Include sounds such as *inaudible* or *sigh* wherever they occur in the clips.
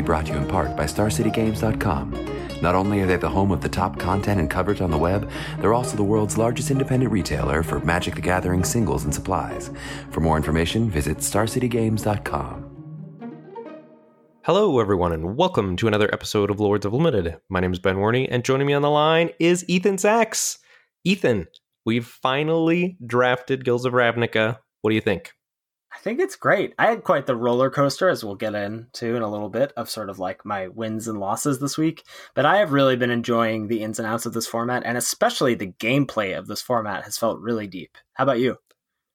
be brought to you in part by StarCityGames.com. Not only are they the home of the top content and coverage on the web, they're also the world's largest independent retailer for Magic the Gathering singles and supplies. For more information, visit StarCityGames.com. Hello, everyone, and welcome to another episode of Lords of Limited. My name is Ben Warney, and joining me on the line is Ethan Saks. Ethan, we've finally drafted Guilds of Ravnica. What do you think? I think it's great. I had quite the roller coaster, as we'll get into in a little bit, of sort of like my wins and losses this week. But I have really been enjoying the ins and outs of this format, and especially the gameplay of this format has felt really deep. How about you?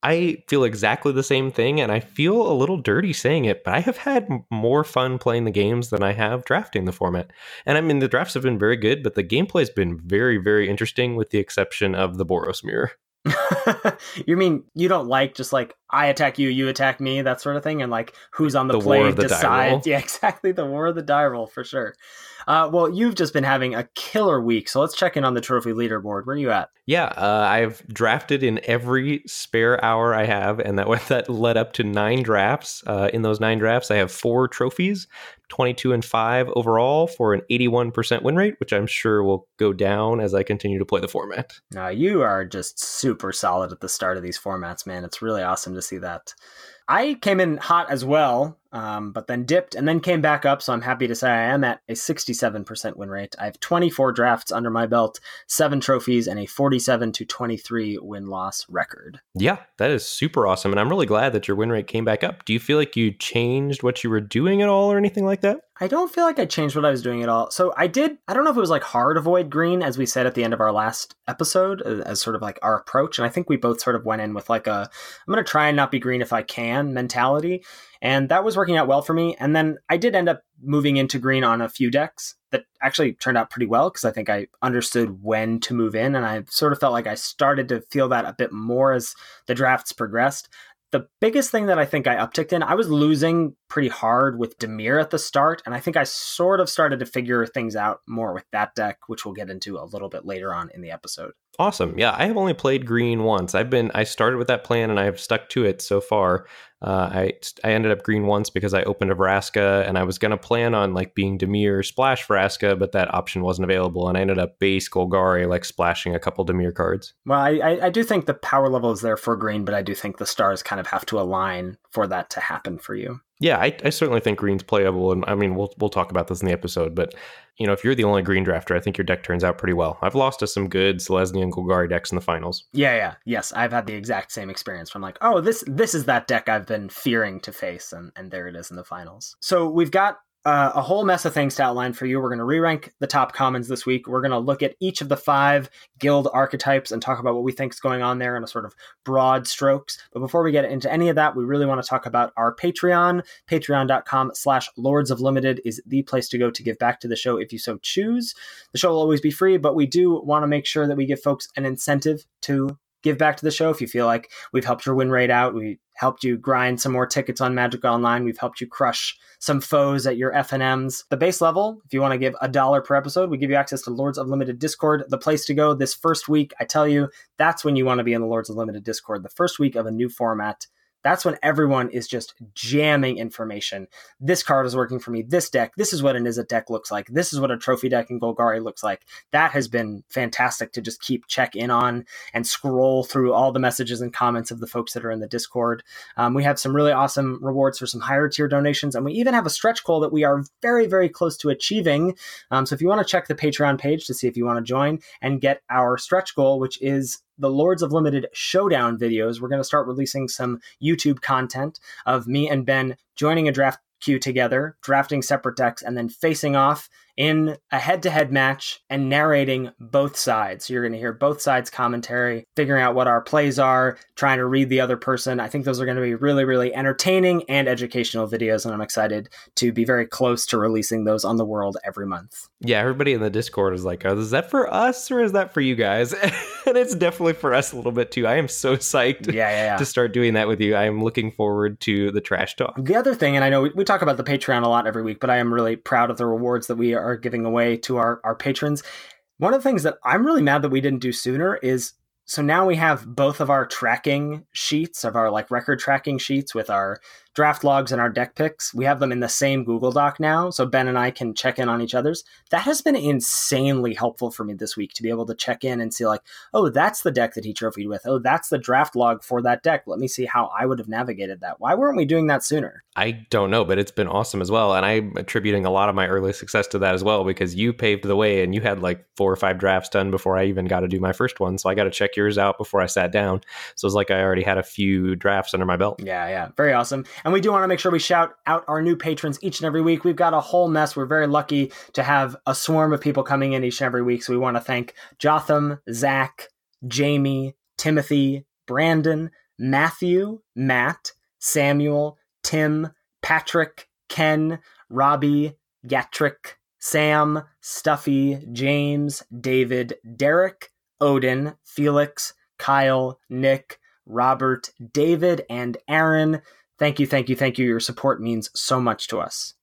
I feel exactly the same thing, and I feel a little dirty saying it, but I have had more fun playing the games than I have drafting the format. And I mean, the drafts have been very good, but the gameplay has been very, very interesting, with the exception of the Boros mirror. *laughs* you mean you don't like just like I attack you, you attack me, that sort of thing, and like who's on the, the play decides? *laughs* Yeah, exactly. The war of the die roll for sure. Uh, well, you've just been having a killer week, so let's check in on the trophy leaderboard. Where are you at? Yeah, uh, I've drafted in every spare hour I have, and that *laughs* that led up to nine drafts. Uh, in those nine drafts, I have four trophies, twenty-two and five overall for an eighty-one percent win rate, which I'm sure will go down as I continue to play the format. Now you are just super solid at the start of these formats, man. It's really awesome to see that. I came in hot as well, um, but then dipped and then came back up. So I'm happy to say I am at a 67% win rate. I have 24 drafts under my belt, seven trophies, and a 47 to 23 win loss record. Yeah, that is super awesome. And I'm really glad that your win rate came back up. Do you feel like you changed what you were doing at all or anything like that? I don't feel like I changed what I was doing at all. So I did, I don't know if it was like hard avoid green, as we said at the end of our last episode, as sort of like our approach. And I think we both sort of went in with like a, I'm going to try and not be green if I can mentality. And that was working out well for me. And then I did end up moving into green on a few decks that actually turned out pretty well because I think I understood when to move in. And I sort of felt like I started to feel that a bit more as the drafts progressed. The biggest thing that I think I upticked in, I was losing pretty hard with Dimir at the start, and I think I sort of started to figure things out more with that deck, which we'll get into a little bit later on in the episode. Awesome. Yeah, I have only played green once. I've been I started with that plan and I have stuck to it so far. Uh, I I ended up green once because I opened a Vraska and I was gonna plan on like being Dimir splash Vraska, but that option wasn't available, and I ended up base Golgari like splashing a couple Dimir cards. Well, I I do think the power level is there for green, but I do think the stars kind of have to align for that to happen for you. Yeah, I, I, certainly think green's playable, and I mean we'll we'll talk about this in the episode. But you know, if you're the only green drafter, I think your deck turns out pretty well. I've lost to some good Selesnya and Golgari decks in the finals. Yeah, yeah, yes, I've had the exact same experience. From like, oh, this this is that deck I've been fearing to face, and and there it is in the finals. So we've got uh, a whole mess of things to outline for you. We're going to re rank the top commons this week. We're going to look at each of the five guild archetypes and talk about what we think is going on there in a sort of broad strokes. But before we get into any of that, we really want to talk about our Patreon. Patreon.com slash Lords of Limited is the place to go to give back to the show if you so choose. The show will always be free, but we do want to make sure that we give folks an incentive to give back to the show if you feel like we've helped your win rate out. We helped you grind some more tickets on magic online. We've helped you crush some foes at your fnms the base level if you want to give a dollar per episode we give you access to lords of limited discord the place to go this first week. I tell you that's when you want to be in the lords of limited discord the first week of a new format that's when everyone is just jamming information. This card is working for me. This deck, this is what an Izzet deck looks like. This is what a trophy deck in Golgari looks like. That has been fantastic to just keep check in on and scroll through all the messages and comments of the folks that are in the Discord. Um, we have some really awesome rewards for some higher tier donations, and we even have a stretch goal that we are very, very close to achieving. Um, so if you want to check the Patreon page to see if you want to join and get our stretch goal, which is the Lords of Limited showdown videos, we're going to start releasing some YouTube content of me and Ben joining a draft queue together, drafting separate decks, and then facing off in a head to head match and narrating both sides. You're going to hear both sides' commentary, figuring out what our plays are, trying to read the other person. I think those are going to be really, really entertaining and educational videos. And I'm excited to be very close to releasing those on the world every month. Yeah, everybody in the Discord is like, oh, is that for us or is that for you guys? *laughs* and it's definitely for us a little bit too. I am so psyched yeah, yeah, yeah. to start doing that with you. I am looking forward to the trash talk. The other thing, and I know we, we talk about the Patreon a lot every week, but I am really proud of the rewards that we are are giving away to our, our patrons. One of the things that I'm really mad that we didn't do sooner is so now we have both of our tracking sheets of our like record tracking sheets with our draft logs and our deck picks. We have them in the same Google Doc now, so Ben and I can check in on each other's. That has been insanely helpful for me this week to be able to check in and see, like, oh, that's the deck that he trophied with. Oh, that's the draft log for that deck. Let me see how I would have navigated that. Why weren't we doing that sooner? I don't know, but it's been awesome as well. And I'm attributing a lot of my early success to that as well because you paved the way and you had like four or five drafts done before I even got to do my first one. So I got to check yours out before I sat down. So it's like I already had a few drafts under my belt. Yeah, yeah. Very awesome. And we do want to make sure we shout out our new patrons each and every week. We've got a whole mess. We're very lucky to have a swarm of people coming in each and every week. So we want to thank Jotham, Zach, Jamie, Timothy, Brandon, Matthew, Matt, Samuel, Tim, Patrick, Ken, Robbie, Yatrick, Sam, Stuffy, James, David, Derek, Odin, Felix, Kyle, Nick, Robert, David, and Aaron. Thank you, thank you, thank you. Your support means so much to us.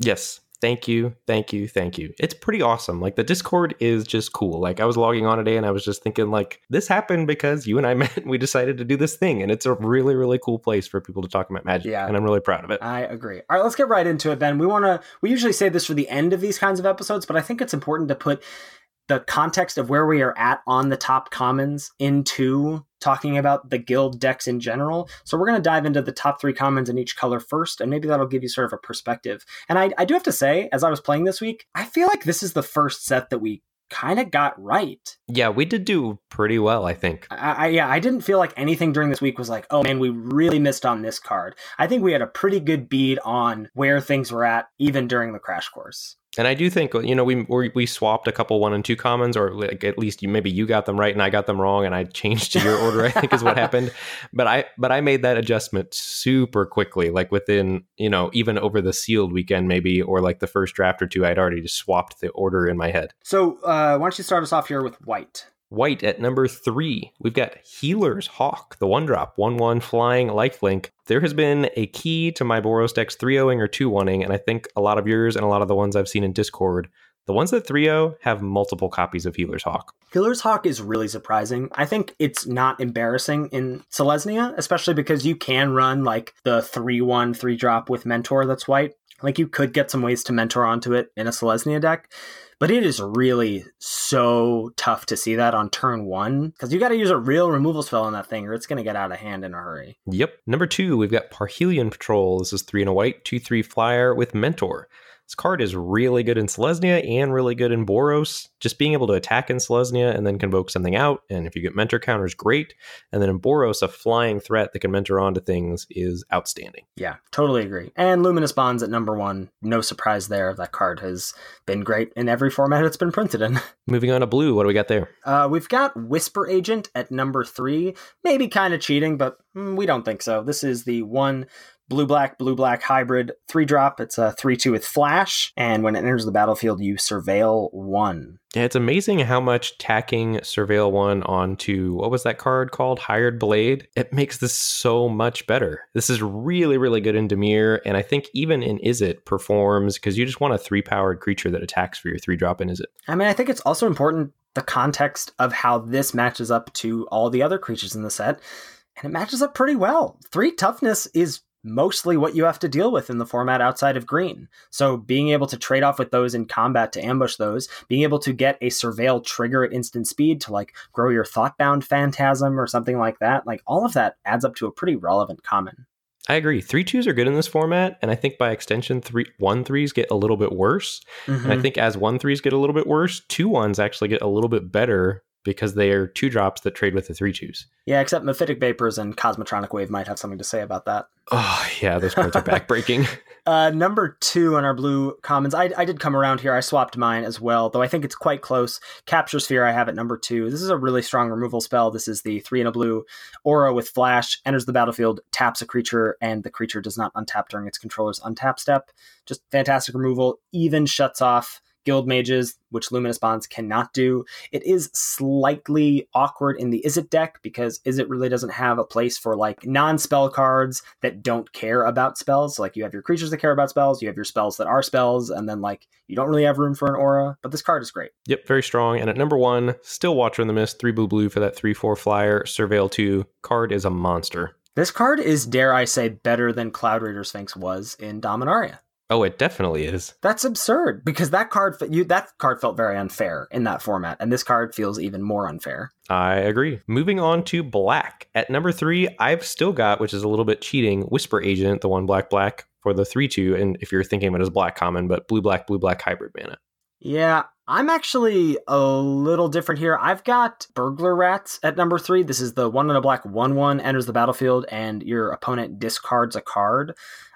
Yes. Thank you, thank you, thank you. It's pretty awesome. Like the Discord is just cool. Like I was logging on today and I was just thinking like this happened because you and I *laughs* met and we decided to do this thing and it's a really really cool place for people to talk about magic. Yeah. And I'm really proud of it. I agree. All right, let's get right into it then. We want to we usually say this for the end of these kinds of episodes, but I think it's important to put the context of where we are at on the top commons into talking about the guild decks in general. So we're going to dive into the top three commons in each color first, and maybe that'll give you sort of a perspective. And I, I do have to say, as I was playing this week, I feel like this is the first set that we kind of got right. Yeah, we did do pretty well, I think. I, I, yeah, I didn't feel like anything during this week was like, oh man, we really missed on this card. I think we had a pretty good bead on where things were at, even during the crash course. And I do think you know we we swapped a couple one and two commons, or like at least you maybe you got them right and I got them wrong, and I changed to your order. I think is what happened. *laughs* But I but I made that adjustment super quickly, like within you know even over the sealed weekend maybe, or like the first draft or two, I'd already just swapped the order in my head. So uh, why don't you start us off here with white? White at number three, we've got Healer's Hawk, the one drop, 1 1 flying lifelink. There has been a key to my Boros decks 3 0ing or 2 1ing, and I think a lot of yours and a lot of the ones I've seen in Discord, the ones that 3 0 have multiple copies of Healer's Hawk. Healer's Hawk is really surprising. I think it's not embarrassing in Selesnya, especially because you can run like the 3 1 3 drop with Mentor that's white. Like you could get some ways to mentor onto it in a Selesnya deck but it is really so tough to see that on turn one because you got to use a real removal spell on that thing or it's going to get out of hand in a hurry. Yep. Number two, we've got Parhelion Patrol. This is three and a white, two, three flyer with Mentor. This card is really good in Selesnya and really good in Boros. Just being able to attack in Selesnya and then convoke something out, and if you get mentor counters, great. And then in Boros, a flying threat that can mentor onto things is outstanding. Yeah, totally agree. And Luminous Bonds at number one, no surprise there. That card has been great in every format it's been printed in. *laughs* Moving on to blue, what do we got there? Uh, we've got Whisper Agent at number three. Maybe kind of cheating, but mm, we don't think so. This is the one blue black, blue black hybrid, three drop. It's a 3 2 with flash. And when it enters the battlefield, you surveil one. Yeah, it's amazing how much tacking Surveil 1 onto what was that card called? Hired Blade. It makes this so much better. This is really, really good in Dimir, and I think even in Izzet performs because you just want a three powered creature that attacks for your three drop in Izzet. I mean, I think it's also important the context of how this matches up to all the other creatures in the set. And it matches up pretty well. Three toughness is mostly what you have to deal with in the format outside of green. So being able to trade off with those in combat to ambush those, being able to get a surveil trigger at instant speed to like grow your thoughtbound phantasm or something like that, like all of that adds up to a pretty relevant common. I agree. Three twos are good in this format, and I think by extension, three one threes get a little bit worse. Mm-hmm. And I think as one threes get a little bit worse, two ones actually get a little bit better because they are two drops that trade with the three twos. Yeah, except Mephitic Vapors and Cosmotronic Wave might have something to say about that. Oh, yeah, those cards are *laughs* backbreaking. *laughs* uh, number two on our blue commons. I, I did come around here. I swapped mine as well, though I think it's quite close. Capture Sphere, I have at number two. This is a really strong removal spell. This is the three in a blue aura with flash, enters the battlefield, taps a creature, and the creature does not untap during its controller's untap step. Just fantastic removal. Even shuts off guild mages, which Luminous Bonds cannot do. It is slightly awkward in the Izzet deck because Izzet really doesn't have a place for like non spell cards that don't care about spells. So, like you have your creatures that care about spells, you have your spells that are spells, and then like you don't really have room for an aura. But this card is great. Yep, very strong. And at number one, still Watcher in the Mist, three blue blue for that three four flyer. Surveil two card is a monster. This card is, dare I say, better than Cloudreader Sphinx was in Dominaria. Oh, it definitely is. That's absurd because that card you that card felt very unfair in that format, and this card feels even more unfair. I agree. Moving on to black at number three, I've still got, which is a little bit cheating, Whisper Agent, the one black black for the three two, and if you're thinking of it as black common, but blue black blue black hybrid mana. Yeah, I'm actually a little different here. I've got Burglar Rats at number three. This is the one in a black one one enters the battlefield, and your opponent discards a card.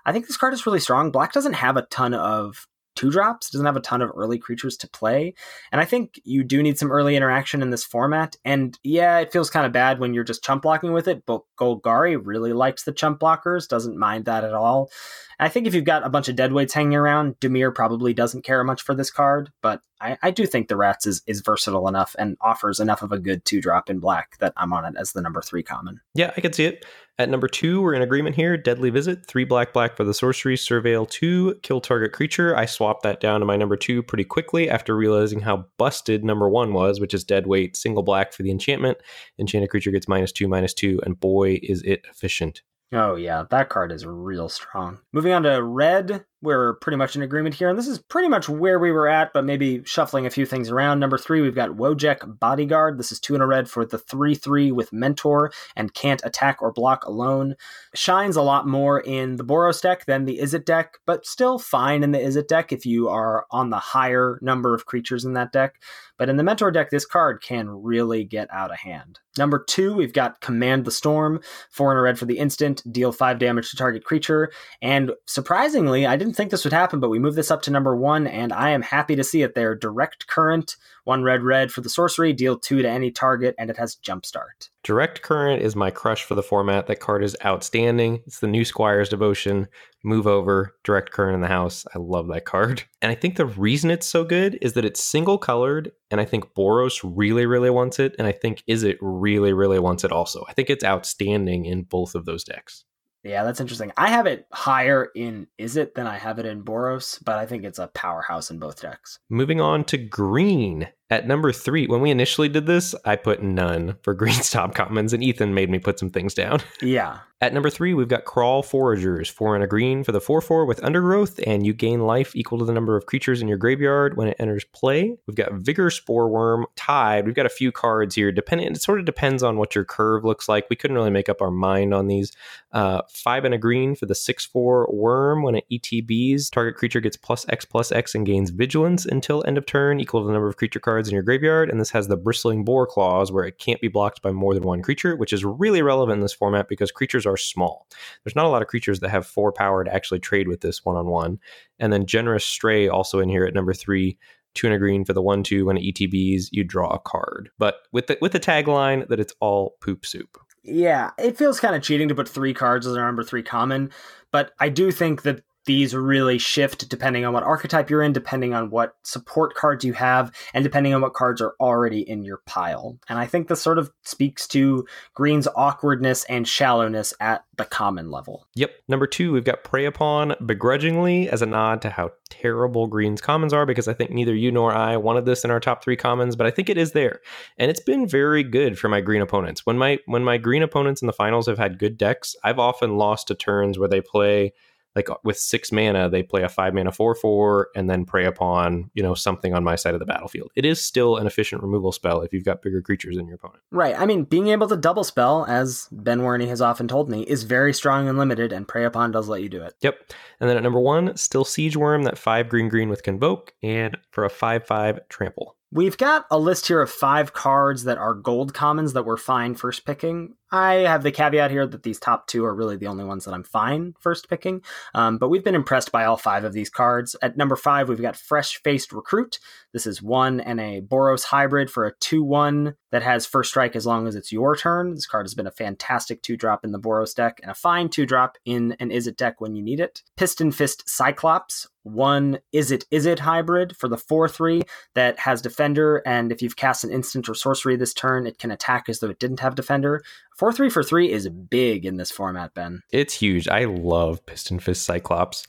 I think this card is really strong. Black doesn't have a ton of two drops, doesn't have a ton of early creatures to play. And I think you do need some early interaction in this format. And yeah, it feels kind of bad when you're just chump blocking with it, but Golgari really likes the chump blockers, doesn't mind that at all. I think if you've got a bunch of deadweights hanging around, Dimir probably doesn't care much for this card, but I, I do think the Rats is, is versatile enough and offers enough of a good two drop in black that I'm on it as the number three common. Yeah, I can see it. At number two, we're in agreement here. Deadly Visit, three black black for the sorcery, surveil two, kill target creature. I swapped that down to my number two pretty quickly after realizing how busted number one was, which is dead weight, single black for the enchantment. Enchanted creature gets minus two, minus two, and boy, is it efficient. Oh yeah, that card is real strong. Moving on to red, we're pretty much in agreement here, and this is pretty much where we were at, but maybe shuffling a few things around. Number three, we've got Wojek Bodyguard. This is two in a red for the 3 3 with Mentor and can't attack or block alone. Shines a lot more in the Boros deck than the Izzet deck, but still fine in the Izzet deck if you are on the higher number of creatures in that deck. But in the Mentor deck, this card can really get out of hand. Number two, we've got Command the Storm, four in a red for the instant, deal five damage to target creature. And surprisingly, I didn't think this would happen, but we moved this up to number one, and I am happy to see it there. Direct Current, one red red for the sorcery, deal two to any target, and it has Jumpstart. Direct Current is my crush for the format. That card is outstanding. It's the new Squire's Devotion. Move over, Direct Current in the house. I love that card. *laughs* And I think the reason it's so good is that it's single colored, and I think Boros really, really wants it, and I think Izzet really, really wants it also. I think it's outstanding in both of those decks. Yeah, that's interesting. I have it higher in Izzet than I have it in Boros, but I think it's a powerhouse in both decks. Moving on to green. At number three, when we initially did this, I put none for *laughs* green's top commons, and Ethan made me put some things down. *laughs* Yeah. At number three, we've got Kraul Foragers, four and a green for the 4 4 with Undergrowth, and you gain life equal to the number of creatures in your graveyard when it enters play. We've got Vigorspore Wurm, Tide. We've got a few cards here. Depending, it sort of depends on what your curve looks like. We couldn't really make up our mind on these. Uh, five and a green for the 6 4 Wurm. When it ETBs, target creature gets plus X plus X and gains Vigilance until end of turn, equal to the number of creature cards in your graveyard. And this has the Bristling Boar clause where it can't be blocked by more than one creature, which is really relevant in this format because creatures are small. There's not a lot of creatures that have four power to actually trade with this one on one. And then Generous Stray also in here at number three. Two and a green for the one two when ETBs, you draw a card. But with the with the tagline that it's all poop soup. Yeah, it feels kind of cheating to put three cards as our number three common, but I do think that these really shift depending on what archetype you're in, depending on what support cards you have, and depending on what cards are already in your pile. And I think this sort of speaks to Green's awkwardness and shallowness at the common level. Yep. Number two, we've got Prey Upon begrudgingly as a nod to how terrible Green's commons are, because I think neither you nor I wanted this in our top three commons, but I think it is there. And it's been very good for my green opponents. When my when my green opponents in the finals have had good decks, I've often lost to turns where they play like uh, with six mana, they play a five mana four four and then prey upon you know something on my side of the battlefield. It is still an efficient removal spell if you've got bigger creatures in your opponent. Right. I mean, being able to double spell, as Ben Warney has often told me, is very strong and limited, and prey upon does let you do it. Yep. And then at number one, still Siege Wurm, that five green green with convoke, and for a five five trample. We've got a list here of five cards that are gold commons that we're fine first picking. I have the caveat here that these top two are really the only ones that I'm fine first picking, um, but we've been impressed by all five of these cards. At number five, we've got Fresh Faced Recruit. This is one and a Boros hybrid for a 2 1 that has first strike as long as it's your turn. This card has been a fantastic two drop in the Boros deck and a fine two drop in an Izzet deck when you need it. Piston Fist Cyclops, one Izzet Is It hybrid for the 4 3 that has Defender, and if you've cast an instant or sorcery this turn, it can attack as though it didn't have Defender. 4 3 for 3 is big in this format, Ben. It's huge. I love Piston Fist Cyclops.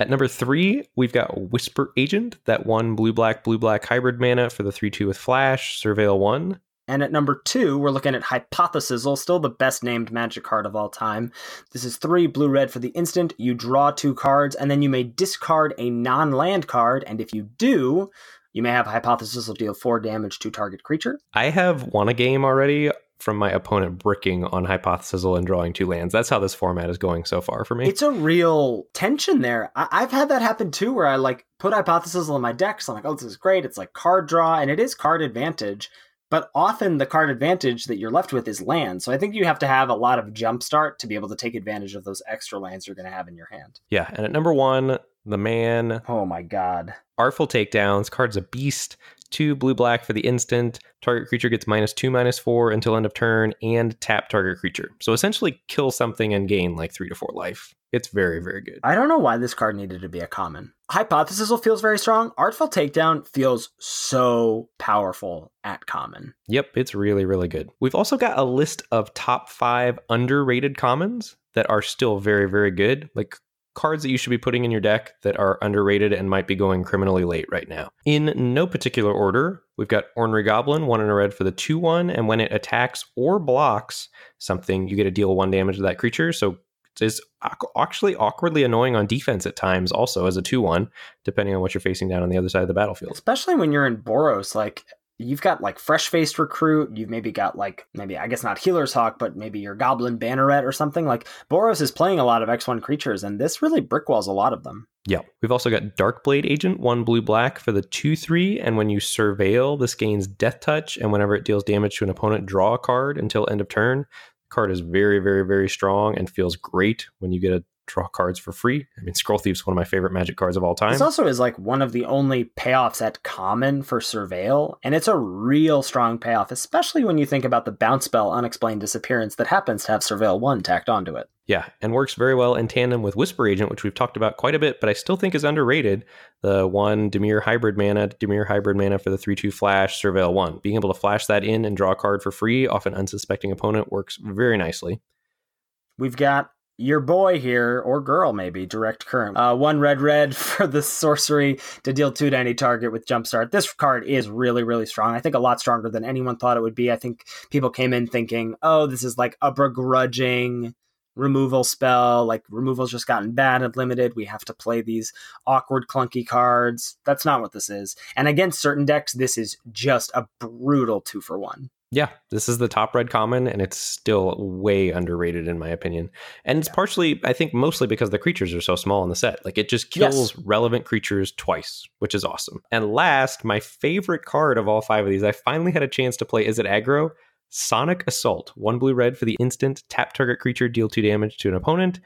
At number three, we've got Whisper Agent, that one blue black, blue black hybrid mana for the 3 2 with Flash, Surveil 1. And at number two, we're looking at Hypothesizzle, still the best named magic card of all time. This is three blue red for the instant. You draw two cards, and then you may discard a non land card. And if you do, you may have Hypothesizzle deal four damage to target creature. I have won a game already from my opponent bricking on Hypothesizzle and drawing two lands. That's how this format is going so far for me. It's a real tension there. I- have had that happen too, where I like put Hypothesizzle in my deck. So I'm like, oh, this is great. It's like card draw, and it is card advantage. But often the card advantage that you're left with is land. So I think you have to have a lot of jumpstart to be able to take advantage of those extra lands you're going to have in your hand. Yeah. And at number one, the man. Oh my God. Artful Takedowns. Card's a beast two blue black for the instant. Target creature gets minus two, minus four until end of turn, and tap target creature. So essentially, kill something and gain like three to four life. It's very, very good. I don't know why this card needed to be a common. Hypothesizzle feels very strong. Artful Takedown feels so powerful at common. Yep, it's really, really good. We've also got a list of top five underrated commons that are still very, very good. Like cards that you should be putting in your deck that are underrated and might be going criminally late right now. In no particular order, we've got Ornery Goblin, one in a red for the 2 1, and when it attacks or blocks something, you get to deal one damage to that creature. So it's actually awkwardly annoying on defense at times, also as a 2 1, depending on what you're facing down on the other side of the battlefield. Especially when you're in Boros, like you've got like fresh faced recruit you've maybe got like maybe i guess not healer's hawk but maybe your goblin banneret or something like boros is playing a lot of x1 creatures and this really brickwalls a lot of them. Yeah we've also got darkblade agent one blue black for the 2-3 and when you surveil this gains death touch and whenever it deals damage to an opponent draw a card until end of turn. Card is very very very strong and feels great when you get a draw cards for free. I mean, Scroll Thief's one of my favorite Magic cards of all time. This also is like one of the only payoffs at common for Surveil, and it's a real strong payoff, especially when you think about the bounce spell Unexplained Disappearance that happens to have Surveil 1 tacked onto it. Yeah, and works very well in tandem with Whisper Agent, which we've talked about quite a bit, but I still think is underrated. The one Dimir Hybrid Mana, Dimir Hybrid Mana for the 3 2 Flash, Surveil 1. Being able to flash that in and draw a card for free off an unsuspecting opponent works very nicely. We've got your boy here, or girl maybe, direct current. Uh, one red red *laughs* for the sorcery to deal two to any target with jumpstart. This card is really, really strong. I think a lot stronger than anyone thought it would be. I think people came in thinking, oh, this is like a begrudging removal spell. Like removal's just gotten bad and limited. We have to play these awkward, clunky cards. That's not what this is. And against certain decks, this is just a brutal two for one. Yeah, this is the top red common, and it's still way underrated in my opinion. And it's yeah. partially, I think, mostly because the creatures are so small in the set. Like it just kills yes. relevant creatures twice, which is awesome. And last, my favorite card of all five of these, I finally had a chance to play. Izzet aggro? Sonic Assault. One blue red for the instant. Tap target creature, deal two damage to an opponent,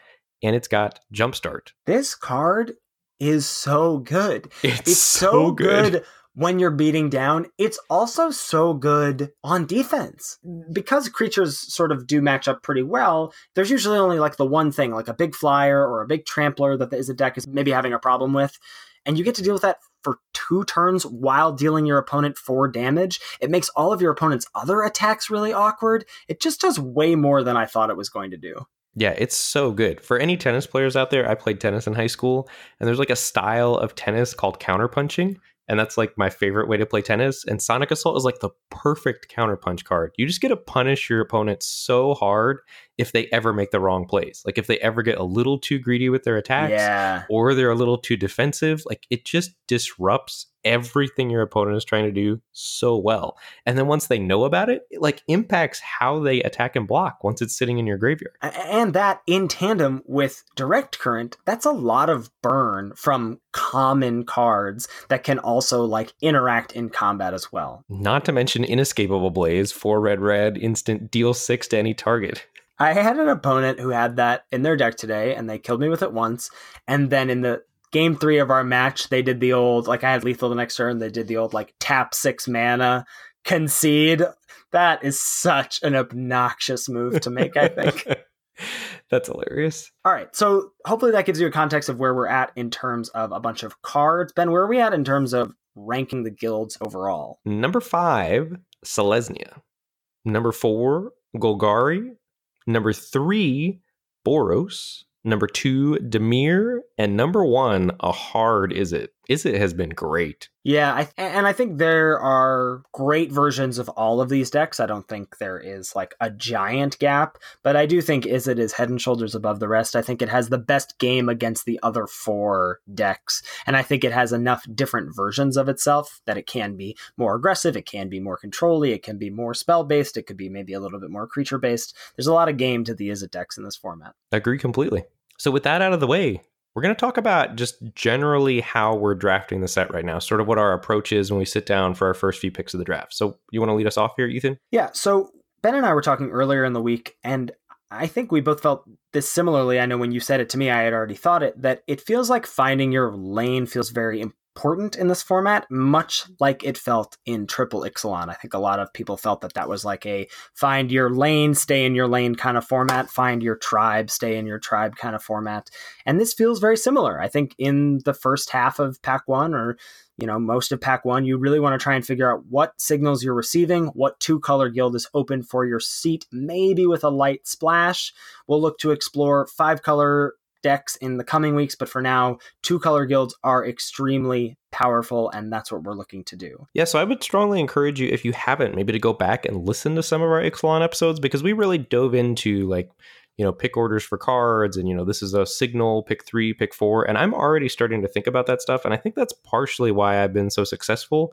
and it's got Jumpstart. This card is so good. It's, it's so, so good. good when you're beating down. It's also so good on defense. Because creatures sort of do match up pretty well, there's usually only like the one thing, like a big flyer or a big trampler that the deck is maybe having a problem with. And you get to deal with that for two turns while dealing your opponent four damage. It makes all of your opponent's other attacks really awkward. It just does way more than I thought it was going to do. Yeah, it's so good. For any tennis players out there, I played tennis in high school, and there's like a style of tennis called counterpunching and that's like my favorite way to play tennis. And Sonic Assault is like the perfect counterpunch card. You just get to punish your opponent so hard if they ever make the wrong plays. Like if they ever get a little too greedy with their attacks, yeah. or they're a little too defensive, like it just disrupts everything your opponent is trying to do so well. And then once they know about it, it like impacts how they attack and block once it's sitting in your graveyard. And that in tandem with direct current, that's a lot of burn from common cards that can also like interact in combat as well. Not to mention inescapable blaze, four red red, instant deal six to any target. I had an opponent who had that in their deck today, and they killed me with it once. And then in the game three of our match, they did the old like I had lethal the next turn. They did the old like tap six mana, concede. That is such an obnoxious move to make. I think. *laughs* That's hilarious. All right. So hopefully that gives you a context of where we're at in terms of a bunch of cards. Ben, where are we at in terms of ranking the guilds overall? Number five, Selesnya. Number four, Golgari. Number three, Boros. Number two, Dimir. And number one, a hard Izzet? Izzet has been great. Yeah, I th- and I think there are great versions of all of these decks. I don't think there is like a giant gap, but I do think Izzet is head and shoulders above the rest. I think it has the best game against the other four decks, and I think it has enough different versions of itself that it can be more aggressive, it can be more controlly, it can be more spell based, it could be maybe a little bit more creature based. There's a lot of game to the Izzet decks in this format. I agree completely. So with that out of the way, we're going to talk about just generally how we're drafting the set right now, sort of what our approach is when we sit down for our first few picks of the draft. So, you want to lead us off here, Ethan? Yeah. So, Ben and I were talking earlier in the week, and I think we both felt this similarly. I know when you said it to me, I had already thought it that it feels like finding your lane feels very important in this format, much mm-hmm. like it felt in Triple Ixalan. I think a lot of people felt that that was like a find your lane, stay in your lane kind of format, find your tribe, stay in your tribe kind of format. And this feels very similar. I think in the first half of Pack 1 or you know, most of pack one, you really want to try and figure out what signals you're receiving, what two color guild is open for your seat, maybe with a light splash. We'll look to explore five color decks in the coming weeks, but for now, two color guilds are extremely powerful, and that's what we're looking to do. Yeah, so I would strongly encourage you, if you haven't, maybe to go back and listen to some of our Ixalan episodes because we really dove into like you know pick orders for cards and you know this is a signal pick three pick four and i'm already starting to think about that stuff and i think that's partially why i've been so successful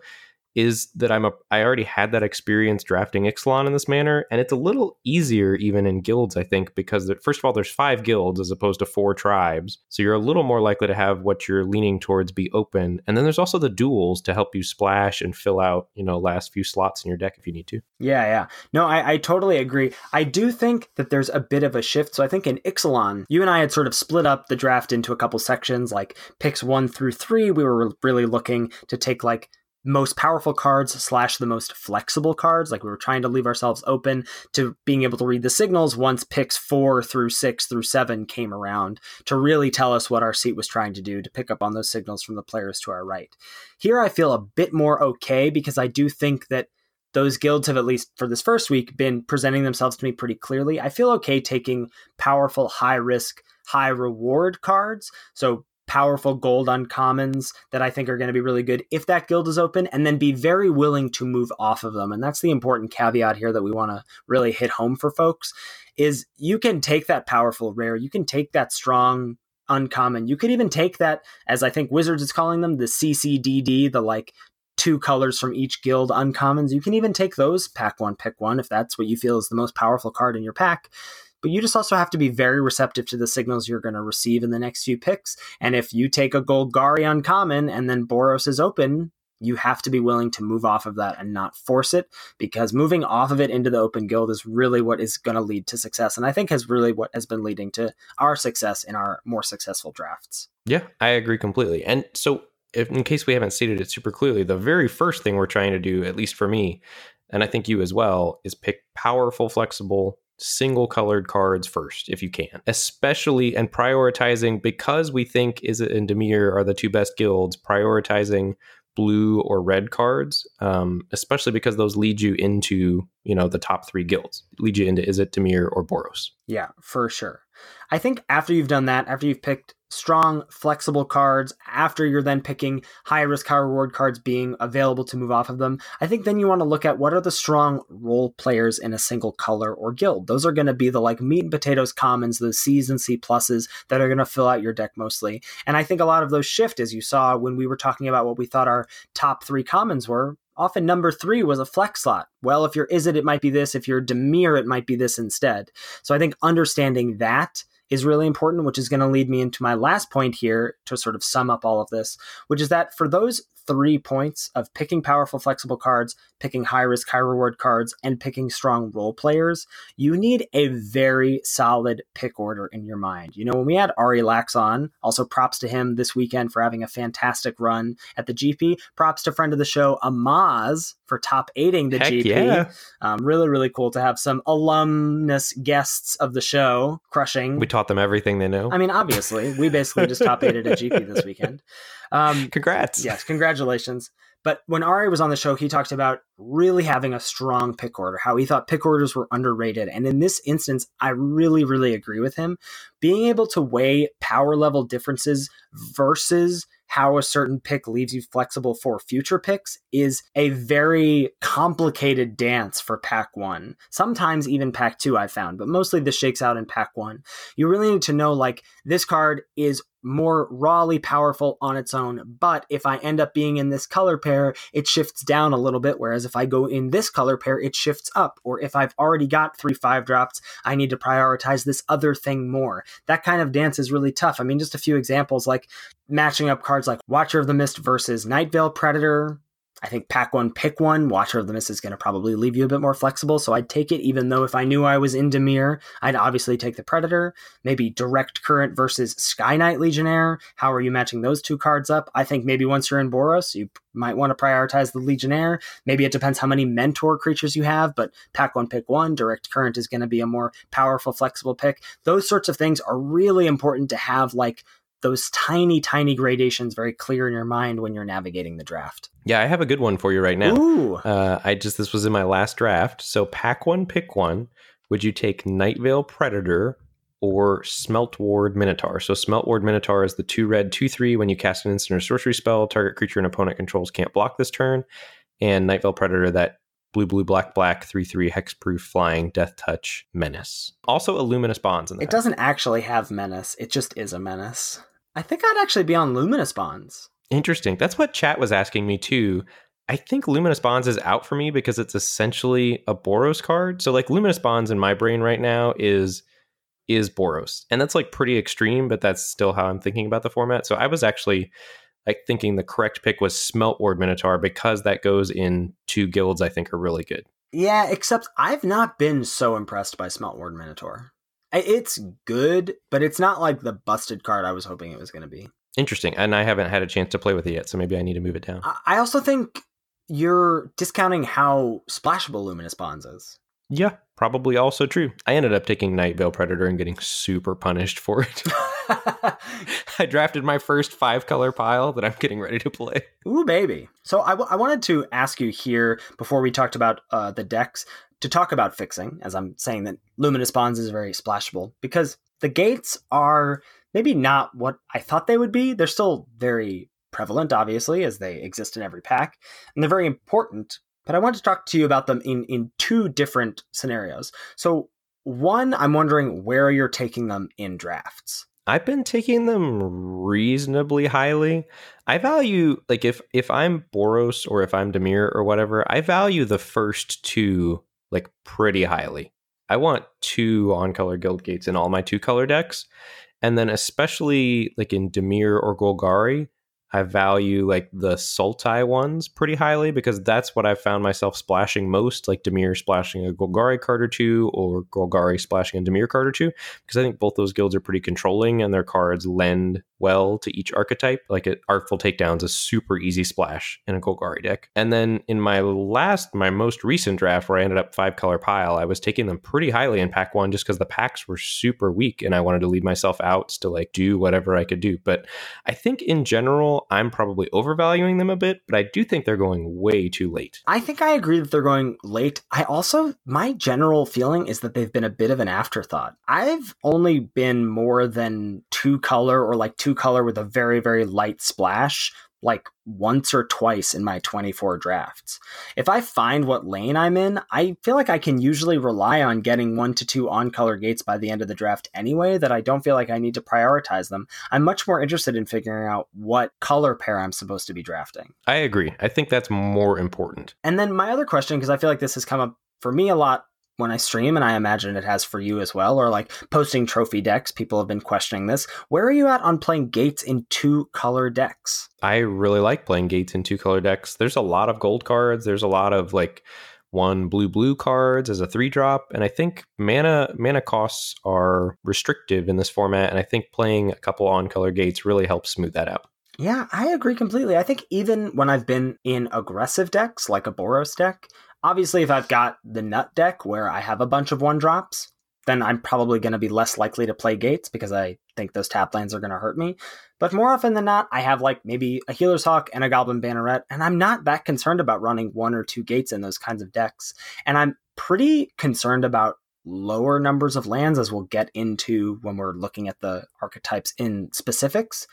is that I'm a I already had that experience drafting Ixalan in this manner, and it's a little easier even in guilds, I think, because first of all, there's five guilds as opposed to four tribes, so you're a little more likely to have what you're leaning towards be open, and then there's also the duals to help you splash and fill out you know last few slots in your deck if you need to. Yeah, yeah, no, I, I totally agree. I do think that there's a bit of a shift. So I think in Ixalan, you and I had sort of split up the draft into a couple sections, like picks one through three. We were really looking to take like most powerful cards slash the most flexible cards. Like we were trying to leave ourselves open to being able to read the signals once picks four through six through seven came around to really tell us what our seat was trying to do to pick up on those signals from the players to our right. Here I feel a bit more okay because I do think that those guilds have at least for this first week been presenting themselves to me pretty clearly. I feel okay taking powerful, high risk, high reward cards. So powerful gold uncommons that I think are going to be really good if that guild is open, and then be very willing to move off of them. And that's the important caveat here that we want to really hit home for folks is you can take that powerful rare, you can take that strong uncommon, you could even take that, as I think Wizards is calling them, the CCDD, the like two colors from each guild uncommons. You can even take those pack one, pick one, if that's what you feel is the most powerful card in your pack but you just also have to be very receptive to the signals you're going to receive in the next few picks. And if you take a Golgari uncommon and then Boros is open, you have to be willing to move off of that and not force it because moving off of it into the open guild is really what is going to lead to success and i think has really what has been leading to our success in our more successful drafts yeah i agree completely and so if, in case we haven't stated it super clearly the very first thing we're trying to do at least for me and i think you as well is pick powerful flexible single colored cards first if you can especially and prioritizing because we think Izzet and Dimir are the two best guilds prioritizing blue or red cards um, especially because those lead you into you know the top three guilds lead you into Is it Dimir or boros. Yeah for sure i think after you've done that after you've picked strong, flexible cards after you're then picking high risk, high reward cards being available to move off of them. I think then you want to look at what are the strong role players in a single color or guild. Those are going to be the like meat and potatoes commons, the C's and C pluses that are going to fill out your deck mostly. And I think a lot of those shift as you saw when we were talking about what we thought our top three commons were often number three was a flex slot. Well, if you're Izzet, it might be this. If you're Dimir, it might be this instead. So I think understanding that is really important, which is going to lead me into my last point here to sort of sum up all of this, which is that for those three points of picking powerful, flexible cards, picking high risk, high reward cards, and picking strong role players, you need a very solid pick order in your mind. You know, when we had Ari Lax on, also props to him this weekend for having a fantastic run at the GP. Props to friend of the show, Amaz, for top aiding the Heck GP. Yeah. Um, really, really cool to have some alumnus guests of the show crushing. We taught them everything they know. I mean, obviously, we basically just top aided a GP this weekend. *laughs* Um, Congrats. yes, congratulations. But when Ari was on the show, he talked about really having a strong pick order, how he thought pick orders were underrated. And in this instance, I really, really agree with him. Being able to weigh power level differences versus how a certain pick leaves you flexible for future picks is a very complicated dance for pack one. Sometimes even pack two, I've found, but mostly this shakes out in pack one. You really need to know like this card is more rawly powerful on its own. But if I end up being in this color pair, it shifts down a little bit. Whereas if I go in this color pair, it shifts up. Or if I've already got three five drops, I need to prioritize this other thing more. That kind of dance is really tough. I mean, just a few examples like matching up cards like Watcher of the Mist versus Nightveil Predator, I think pack one, pick one. Watcher of the Mist is going to probably leave you a bit more flexible, so I'd take it. Even though if I knew I was in Dimir, I'd obviously take the Predator. Maybe Direct Current versus Sky Knight Legionnaire. How are you matching those two cards up? I think maybe once you're in Boros, you might want to prioritize the Legionnaire. Maybe it depends how many Mentor creatures you have, but pack one, pick one. Direct Current is going to be a more powerful, flexible pick. Those sorts of things are really important to have, like those tiny, tiny gradations very clear in your mind when you're navigating the draft. Yeah, I have a good one for you right now. Ooh. Uh, I just this was in my last draft. So pack one, pick one. Would you take Nightveil Predator or Smelt Ward Minotaur? So Smelt Ward Minotaur is the two red, two three. When you cast an instant or sorcery spell, target creature and opponent controls can't block this turn. And Nightveil Predator, that blue, blue, black, black, three, three, hexproof, flying, death touch, menace. Also, a luminous bonds in there. It doesn't actually have menace. It just is a menace. I think I'd actually be on Luminous Bonds. Interesting. That's what chat was asking me too. I think Luminous Bonds is out for me because it's essentially a Boros card. So like Luminous Bonds in my brain right now is is Boros. And that's like pretty extreme, but that's still how I'm thinking about the format. So I was actually like thinking the correct pick was Smelt Ward Minotaur because that goes in two guilds I think are really good. Yeah, except I've not been so impressed by Smelt Ward Minotaur. It's good, but it's not like the busted card I was hoping it was going to be. Interesting. And I haven't had a chance to play with it yet, so maybe I need to move it down. I also think you're discounting how splashable Luminous Bonds is. Yeah, probably also true. I ended up taking Nightveil Predator and getting super punished for it. *laughs* *laughs* I drafted my first five color pile that I'm getting ready to play. Ooh, baby. So I, w- I wanted to ask you here before we talked about uh, the decks to talk about fixing, as I'm saying that Luminous Bonds is very splashable, because the gates are maybe not what I thought they would be. They're still very prevalent, obviously, as they exist in every pack, and they're very important. But I want to talk to you about them in, in two different scenarios. So, one, I'm wondering where you're taking them in drafts. I've been taking them reasonably highly. I value like if if I'm Boros or if I'm Dimir or whatever, I value the first two like pretty highly. I want two on color guild gates in all my two color decks. And then especially like in Dimir or Golgari, I value like the Sultai ones pretty highly because that's what I found myself splashing most, like Dimir splashing a Golgari card or two, or Golgari splashing a Dimir card or two, because I think both those guilds are pretty controlling and their cards lend well to each archetype. Like it, Artful Takedown's a super easy splash in a Golgari deck. And then in my last, my most recent draft where I ended up five color pile, I was taking them pretty highly in pack one just because the packs were super weak and I wanted to leave myself out to like do whatever I could do. But I think in general, I'm probably overvaluing them a bit, but I do think they're going way too late. I think I agree that they're going late. I also, my general feeling is that they've been a bit of an afterthought. I've only been more than two color or like two two color with a very, very light splash like once or twice in my 24 drafts. If I find what lane I'm in, I feel like I can usually rely on getting one to two on color gates by the end of the draft anyway, that I don't feel like I need to prioritize them. I'm much more interested in figuring out what color pair I'm supposed to be drafting. I agree. I think that's more important. And then my other question, because I feel like this has come up for me a lot when I stream, and I imagine it has for you as well, or like posting trophy decks. People have been questioning this. Where are you at on playing gates in two color decks? I really like playing gates in two color decks. There's a lot of gold cards. There's a lot of like one blue blue cards as a three drop, and I think mana mana costs are restrictive in this format, and I think playing a couple on color gates really helps smooth that out. Yeah, I agree completely. I think even when I've been in aggressive decks like a Boros deck, Obviously, if I've got the nut deck where I have a bunch of one drops, then I'm probably going to be less likely to play gates because I think those tap lands are going to hurt me. But more often than not, I have like maybe a Healer's Hawk and a Goblin Banneret, and I'm not that concerned about running one or two gates in those kinds of decks. And I'm pretty concerned about lower numbers of lands as we'll get into when we're looking at the archetypes in specifics.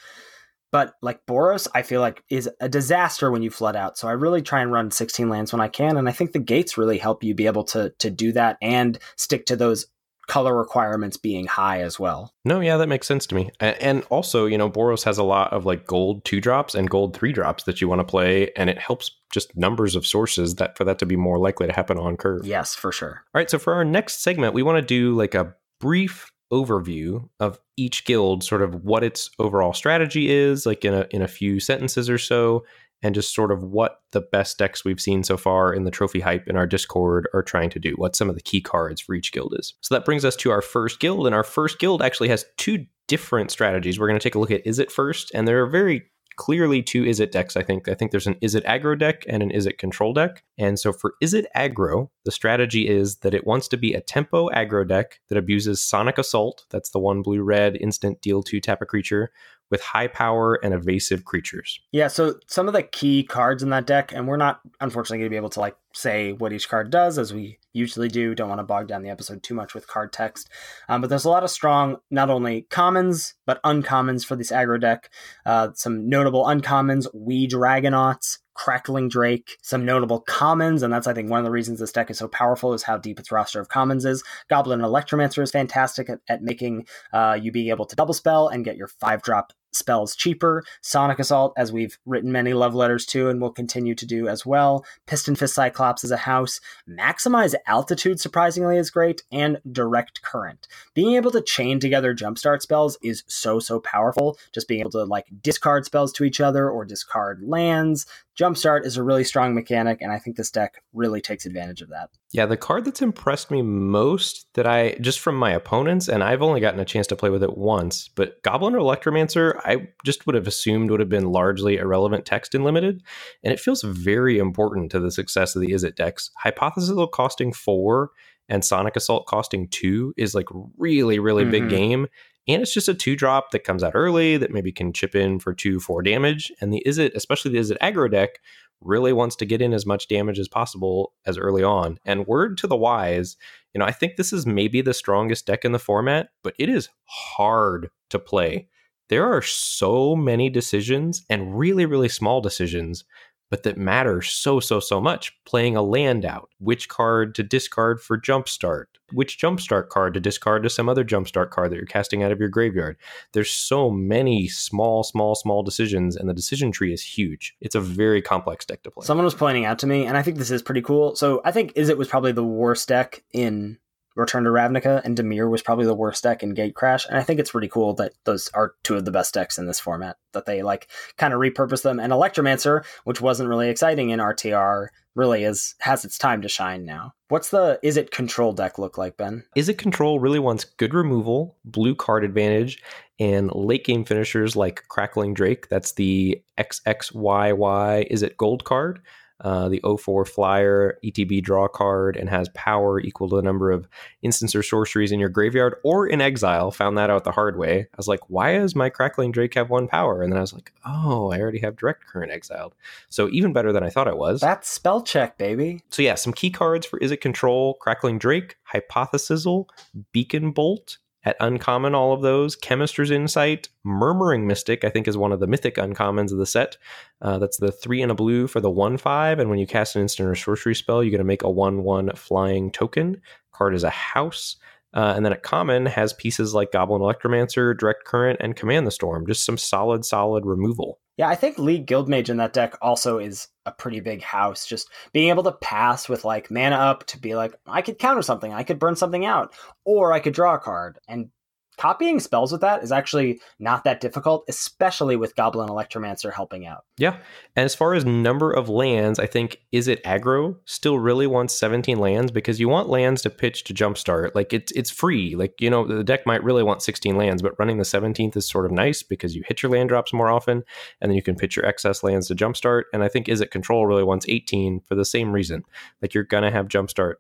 But like Boros, I feel like is a disaster when you flood out. So I really try and run 16 lands when I can. And I think the gates really help you be able to to do that and stick to those color requirements being high as well. No, yeah, that makes sense to me. And also, you know, Boros has a lot of like gold two drops and gold three drops that you want to play, and it helps just numbers of sources that for that to be more likely to happen on curve. Yes, for sure. All right, so for our next segment, we want to do like a brief overview of each guild, sort of what its overall strategy is, like in a in a few sentences or so, and just sort of what the best decks we've seen so far in the trophy hype in our Discord are trying to do, what some of the key cards for each guild is. So that brings us to our first guild, and our first guild actually has two different strategies. We're going to take a look at Izzet first, and there are very clearly two Izzet decks, I think. I think there's an Izzet aggro deck and an Izzet control deck. And so for Izzet aggro, the strategy is that it wants to be a tempo aggro deck that abuses Sonic Assault, that's the one blue red instant deal two tap a creature, with high power and evasive creatures. Yeah, so some of the key cards in that deck, and we're not unfortunately going to be able to like say what each card does as we usually do. Don't want to bog down the episode too much with card text, um, but there's a lot of strong, not only commons but uncommons for this aggro deck. Uh, some notable uncommons: Wee Dragonauts, Crackling Drake, some notable commons, and that's I think one of the reasons this deck is so powerful is how deep its roster of commons is. Goblin Electromancer is fantastic at, at making uh, you being able to double spell and get your five drop spells cheaper. Sonic Assault, as we've written many love letters to and will continue to do as well. Piston Fist Cyclops is a house. Maximize Altitude, surprisingly, is great. And Direct Current. Being able to chain together jumpstart spells is so, so powerful. Just being able to like discard spells to each other or discard lands. Jumpstart is a really strong mechanic, and I think this deck really takes advantage of that. Yeah, the card that's impressed me most that I just from my opponents, and I've only gotten a chance to play with it once, but Goblin or Electromancer, I just would have assumed would have been largely irrelevant text in limited, and it feels very important to the success of the Izzet decks. Hypothesizzle costing four and Sonic Assault costing two is like really, really mm-hmm. big game. And it's just a two drop that comes out early that maybe can chip in for two, four damage. And the Izzet, especially the Izzet aggro deck, really wants to get in as much damage as possible as early on. And word to the wise, you know, I think this is maybe the strongest deck in the format, but it is hard to play. There are so many decisions and really, really small decisions but that matter so, so, so much. Playing a land out, which card to discard for Jumpstart, which Jumpstart card to discard to some other Jumpstart card that you're casting out of your graveyard. There's so many small, small, small decisions, and the decision tree is huge. It's a very complex deck to play. Someone was pointing out to me, and I think this is pretty cool. So I think Izzet was probably the worst deck in Return to Ravnica, and Dimir was probably the worst deck in Gatecrash. And I think it's pretty cool that those are two of the best decks in this format, that they like kind of repurpose them. And Electromancer, which wasn't really exciting in RTR, really is has its time to shine now. What's the Izzet control deck look like, Ben? Izzet control really wants good removal, blue card advantage, and late game finishers like Crackling Drake. That's the XXYY Izzet gold card uh, the 04 flyer ETB draw card and has power equal to the number of instants or sorceries in your graveyard or in exile. Found that out the hard way. I was like, why does my Crackling Drake have one power? And then I was like, oh, I already have direct current exiled. So even better than I thought it was. That's spell check, baby. So yeah, some key cards for Izzet Control, Crackling Drake, Hypothesizzle, Beacon Bolt, at uncommon all of those. Chemister's insight murmuring mystic i think is one of the mythic uncommons of the set. Uh, that's the three and a blue for the one five and when you cast an instant or sorcery spell you're going to make a one one flying token. Card is a house. Uh, and then at common has pieces like goblin electromancer direct current and command the storm. Just some solid solid removal yeah, I think League Guildmage in that deck also is a pretty big house. Just being able to pass with like mana up to be like, I could counter something, I could burn something out, or I could draw a card. And copying spells with that is actually not that difficult, especially with Goblin Electromancer helping out. Yeah. And as far as number of lands, I think Izzet aggro still really wants 17 lands because you want lands to pitch to jumpstart. Like it's it's free. Like, you know, the deck might really want 16 lands, but running the 17th is sort of nice because you hit your land drops more often and then you can pitch your excess lands to jumpstart. And I think Izzet control really wants 18 for the same reason. Like you're gonna have jumpstart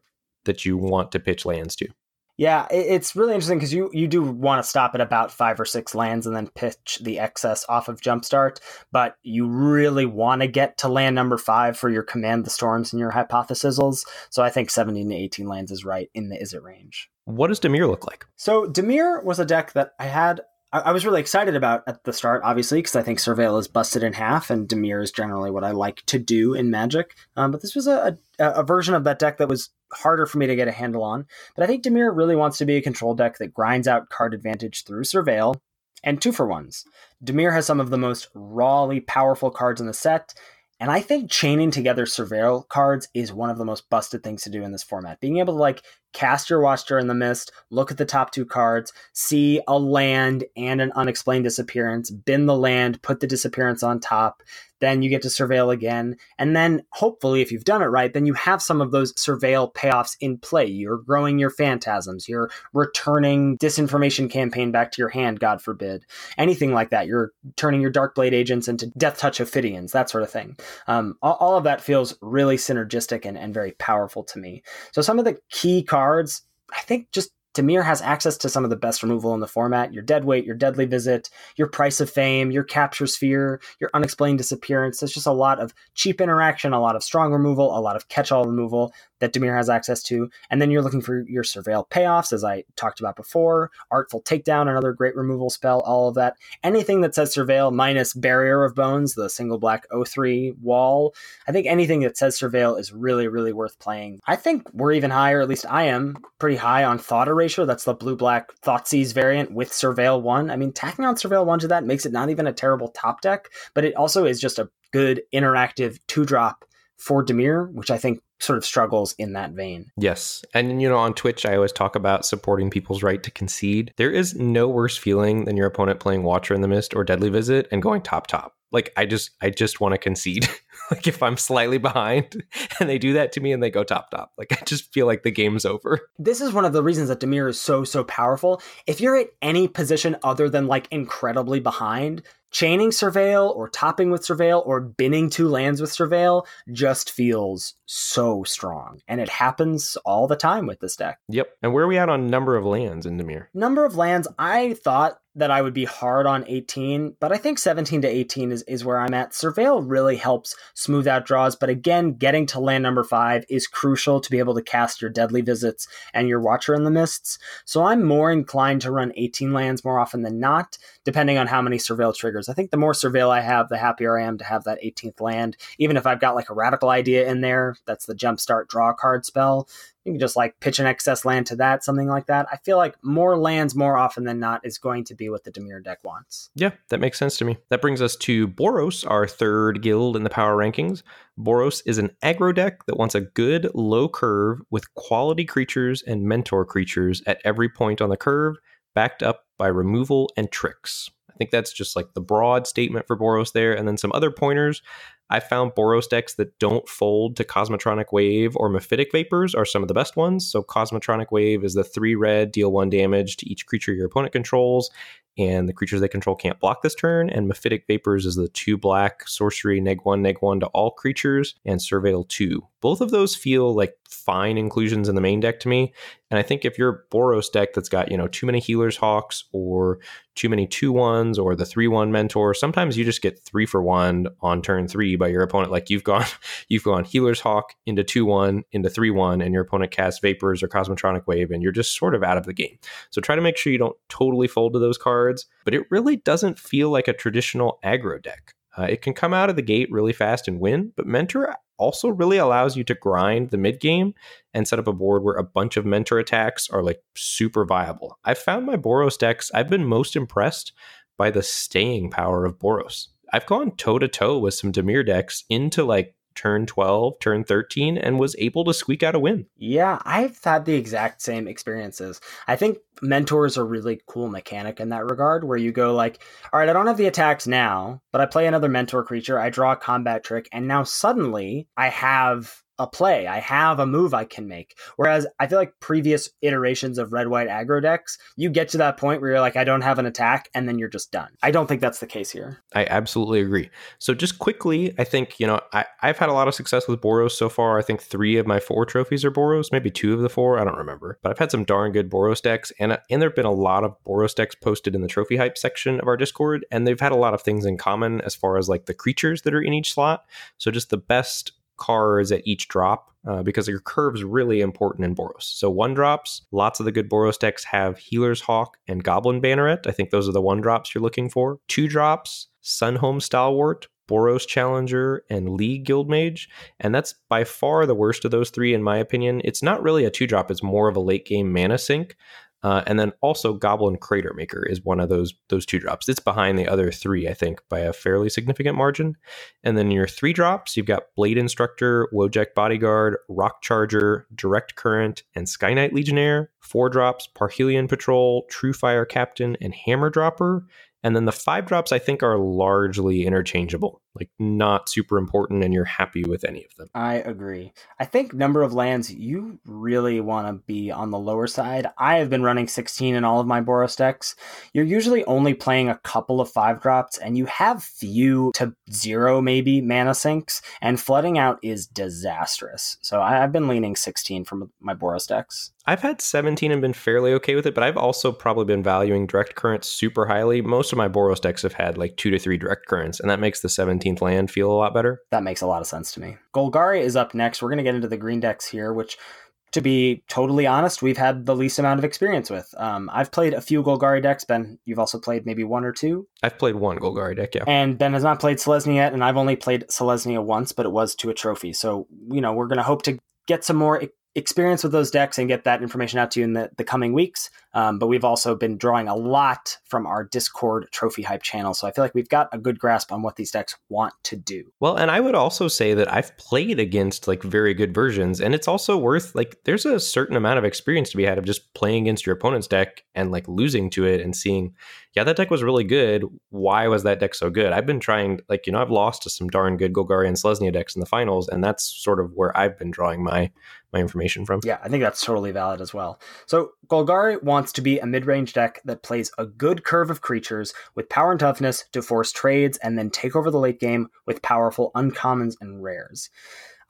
that you want to pitch lands to. Yeah, it's really interesting because you you do want to stop at about five or six lands and then pitch the excess off of Jumpstart, but you really want to get to land number five for your command the storms and your Hypothesizzles. So I think 17 to 18 lands is right in the Izzet range. What does Dimir look like? So Dimir was a deck that I had I, I was really excited about at the start, obviously, because I think Surveil is busted in half, and Dimir is generally what I like to do in Magic. Um, but this was a, a, a version of that deck that was harder for me to get a handle on. But I think Dimir really wants to be a control deck that grinds out card advantage through Surveil and two for ones. Dimir has some of the most rawly powerful cards in the set, and I think chaining together Surveil cards is one of the most busted things to do in this format. Being able to like cast your Watcher in the Mist, look at the top two cards, see a land and an unexplained disappearance, bin the land, put the disappearance on top, then you get to surveil again. And then hopefully, if you've done it right, then you have some of those surveil payoffs in play. You're growing your phantasms, you're returning disinformation campaign back to your hand, God forbid. Anything like that. You're turning your Darkblade agents into Death Touch Ophidians, that sort of thing. Um, all, all, of that feels really synergistic and, and very powerful to me. So some of the key cards, I think just Dimir has access to some of the best removal in the format your dead weight, your deadly visit, your price of fame, your capture sphere, your unexplained disappearance. There's just a lot of cheap interaction, a lot of strong removal, a lot of catch all removal that Dimir has access to. And then you're looking for your surveil payoffs, as I talked about before, artful takedown, another great removal spell, all of that. Anything that says surveil minus barrier of bones, the single black 03 wall. I think anything that says surveil is really, really worth playing. I think we're even higher, at least I am, pretty high on thought erasure. That's the blue black Thoughtseize variant with surveil one. I mean, tacking on surveil one to that makes it not even a terrible top deck, but it also is just a good interactive two drop for Dimir, which I think sort of struggles in that vein. Yes. And, you know, on Twitch, I always talk about supporting people's right to concede. There is no worse feeling than your opponent playing Watcher in the Mist or Deadly Visit and going top top. Like, I just, I just want to concede. *laughs* like, if I'm slightly behind *laughs* and they do that to me and they go top top, like, I just feel like the game's over. This is one of the reasons that Dimir is so, so powerful. If you're at any position other than like incredibly behind, chaining surveil or topping with surveil or binning two lands with surveil just feels so strong and it happens all the time with this deck yep and where are we at on number of lands in Dimir number of lands i thought that I would be hard on 18, but I think 17 to 18 is, is where I'm at. Surveil really helps smooth out draws, but again, getting to land number five is crucial to be able to cast your deadly visits and your Watcher in the Mists. So I'm more inclined to run 18 lands more often than not, depending on how many Surveil triggers. I think the more Surveil I have, the happier I am to have that 18th land. Even if I've got like a radical idea in there, that's the jumpstart draw card spell you can just like pitch an excess land to that, something like that. I feel like more lands more often than not is going to be what the Dimir deck wants. Yeah, that makes sense to me. That brings us to Boros, our third guild in the power rankings. Boros is an aggro deck that wants a good low curve with quality creatures and mentor creatures at every point on the curve, backed up by removal and tricks. I think that's just like the broad statement for Boros there. And then some other pointers. I found Boros decks that don't fold to Cosmotronic Wave or Mephitic Vapors are some of the best ones. So Cosmotronic Wave is the three red, deal one damage to each creature your opponent controls, and the creatures they control can't block this turn. And Mephitic Vapors is the two black sorcery, neg one, neg one to all creatures, and Surveil two. Both of those feel like fine inclusions in the main deck to me. And I think if you're Boros deck that's got, you know, too many Healer's Hawks or too many two ones or the three one mentor, sometimes you just get three for one on turn three by your opponent. Like you've gone *laughs* you've gone Healer's Hawk into two one into three one, and your opponent casts Vapors or Cosmotronic Wave, and you're just sort of out of the game. So try to make sure you don't totally fold to those cards, but it really doesn't feel like a traditional aggro deck. Uh, it can come out of the gate really fast and win, but Mentor also really allows you to grind the mid game and set up a board where a bunch of mentor attacks are like super viable. I've found my Boros decks, I've been most impressed by the staying power of Boros. I've gone toe to toe with some Dimir decks into like turn 12, turn 13, and was able to squeak out a win. Yeah, I've had the exact same experiences. I think mentors are really cool mechanic in that regard, where you go like, all right, I don't have the attacks now, but I play another mentor creature, I draw a combat trick, and now suddenly I have a play. I have a move I can make. Whereas I feel like previous iterations of red white aggro decks, you get to that point where you're like, I don't have an attack, and then you're just done. I don't think that's the case here. I absolutely agree. So just quickly, I think, you know, I, I've had a lot of success with Boros so far. I think three of my four trophies are Boros, maybe two of the four. I don't remember. But I've had some darn good Boros decks, and, and there have been a lot of Boros decks posted in the trophy hype section of our Discord, and they've had a lot of things in common as far as like the creatures that are in each slot. So just the best cards at each drop uh, because your curve's really important in Boros. So one drops, lots of the good Boros decks have Healer's Hawk and Goblin Banneret. I think those are the one drops you're looking for. Two drops, Sunhome Stalwart, Boros Challenger, and League Guildmage. And that's by far the worst of those three, in my opinion. It's not really a two drop, it's more of a late game mana sink. Uh, and then also Goblin Crater Maker is one of those those two drops. It's behind the other three, I think, by a fairly significant margin. And then your three drops, you've got Blade Instructor, Wojek Bodyguard, Roc Charger, Direct Current, and Sky Knight Legionnaire. Four drops, Parhelion Patrol, Truefire Captain, and Hammer Dropper. And then the five drops, I think, are largely interchangeable, like not super important, and you're happy with any of them. I agree. I think number of lands, you really want to be on the lower side. I have been running 16 in all of my Boros decks. You're usually only playing a couple of five drops, and you have few to zero, maybe, mana sinks, and flooding out is disastrous. So I've been leaning 16 from my Boros decks. I've had 17 and been fairly okay with it, but I've also probably been valuing direct currents super highly. Most of my Boros decks have had like two to three direct currents, and that makes the 17th land feel a lot better. That makes a lot of sense to me. Golgari is up next. We're going to get into the green decks here, which to be totally honest, we've had the least amount of experience with. Um, I've played a few Golgari decks. Ben, you've also played maybe one or two. I've played one Golgari deck, yeah. And Ben has not played Selesnya yet, and I've only played Selesnya once, but it was to a trophy. So, you know, we're going to hope to get some more experience with those decks and get that information out to you in the, the coming weeks. Um, but we've also been drawing a lot from our Discord trophy hype channel. So I feel like we've got a good grasp on what these decks want to do. Well, and I would also say that I've played against like very good versions, and it's also worth like there's a certain amount of experience to be had of just playing against your opponent's deck and like losing to it and seeing, yeah, that deck was really good. Why was that deck so good? I've been trying, like, you know, I've lost to some darn good Golgari and Selesnya decks in the finals, and that's sort of where I've been drawing my my information from. Yeah, I think that's totally valid as well. So Golgari wants to be a mid-range deck that plays a good curve of creatures with power and toughness to force trades and then take over the late game with powerful uncommons and rares.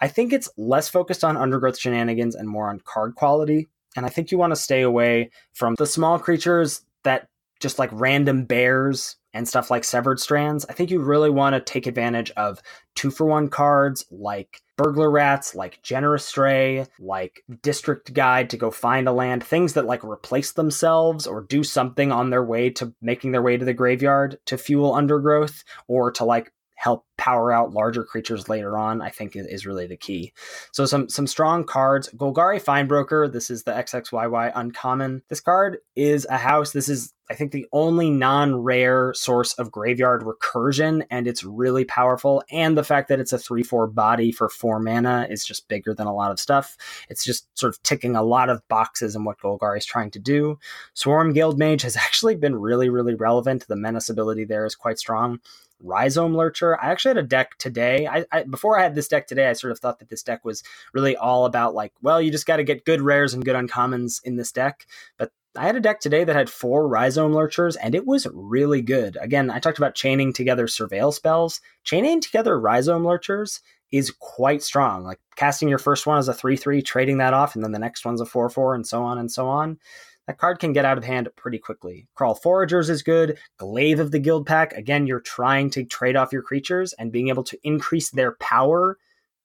I think it's less focused on undergrowth shenanigans and more on card quality. And I think you want to stay away from the small creatures that just like random bears and stuff like severed strands. I think you really want to take advantage of two for one cards like burglar rats, like generous stray, like district guide to go find a land, things that like replace themselves or do something on their way to making their way to the graveyard to fuel undergrowth or to like help power out larger creatures later on, I think is, really the key. So some some strong cards. Golgari Findbroker, this is the XXYY uncommon. This card is a house. This is I think the only non-rare source of graveyard recursion, and it's really powerful. And the fact that it's a 3-4 body for 4 mana is just bigger than a lot of stuff. It's just sort of ticking a lot of boxes in what Golgari is trying to do. Swarm Guildmage has *laughs* actually been really, really relevant. The menace ability there is quite strong. Rhizome Lurcher. I actually had a deck today. I, I, before I had this deck today, I sort of thought that this deck was really all about like, well, you just got to get good rares and good uncommons in this deck. But I had a deck today that had four Rhizome Lurchers, and it was really good. Again, I talked about chaining together Surveil spells. Chaining together Rhizome Lurchers is quite strong. Like casting your first one as a 3 3, trading that off, and then the next one's a 4 4, and so on and so on that card can get out of hand pretty quickly. Kraul Foragers is good. Glaive of the Guildpact, again, you're trying to trade off your creatures and being able to increase their power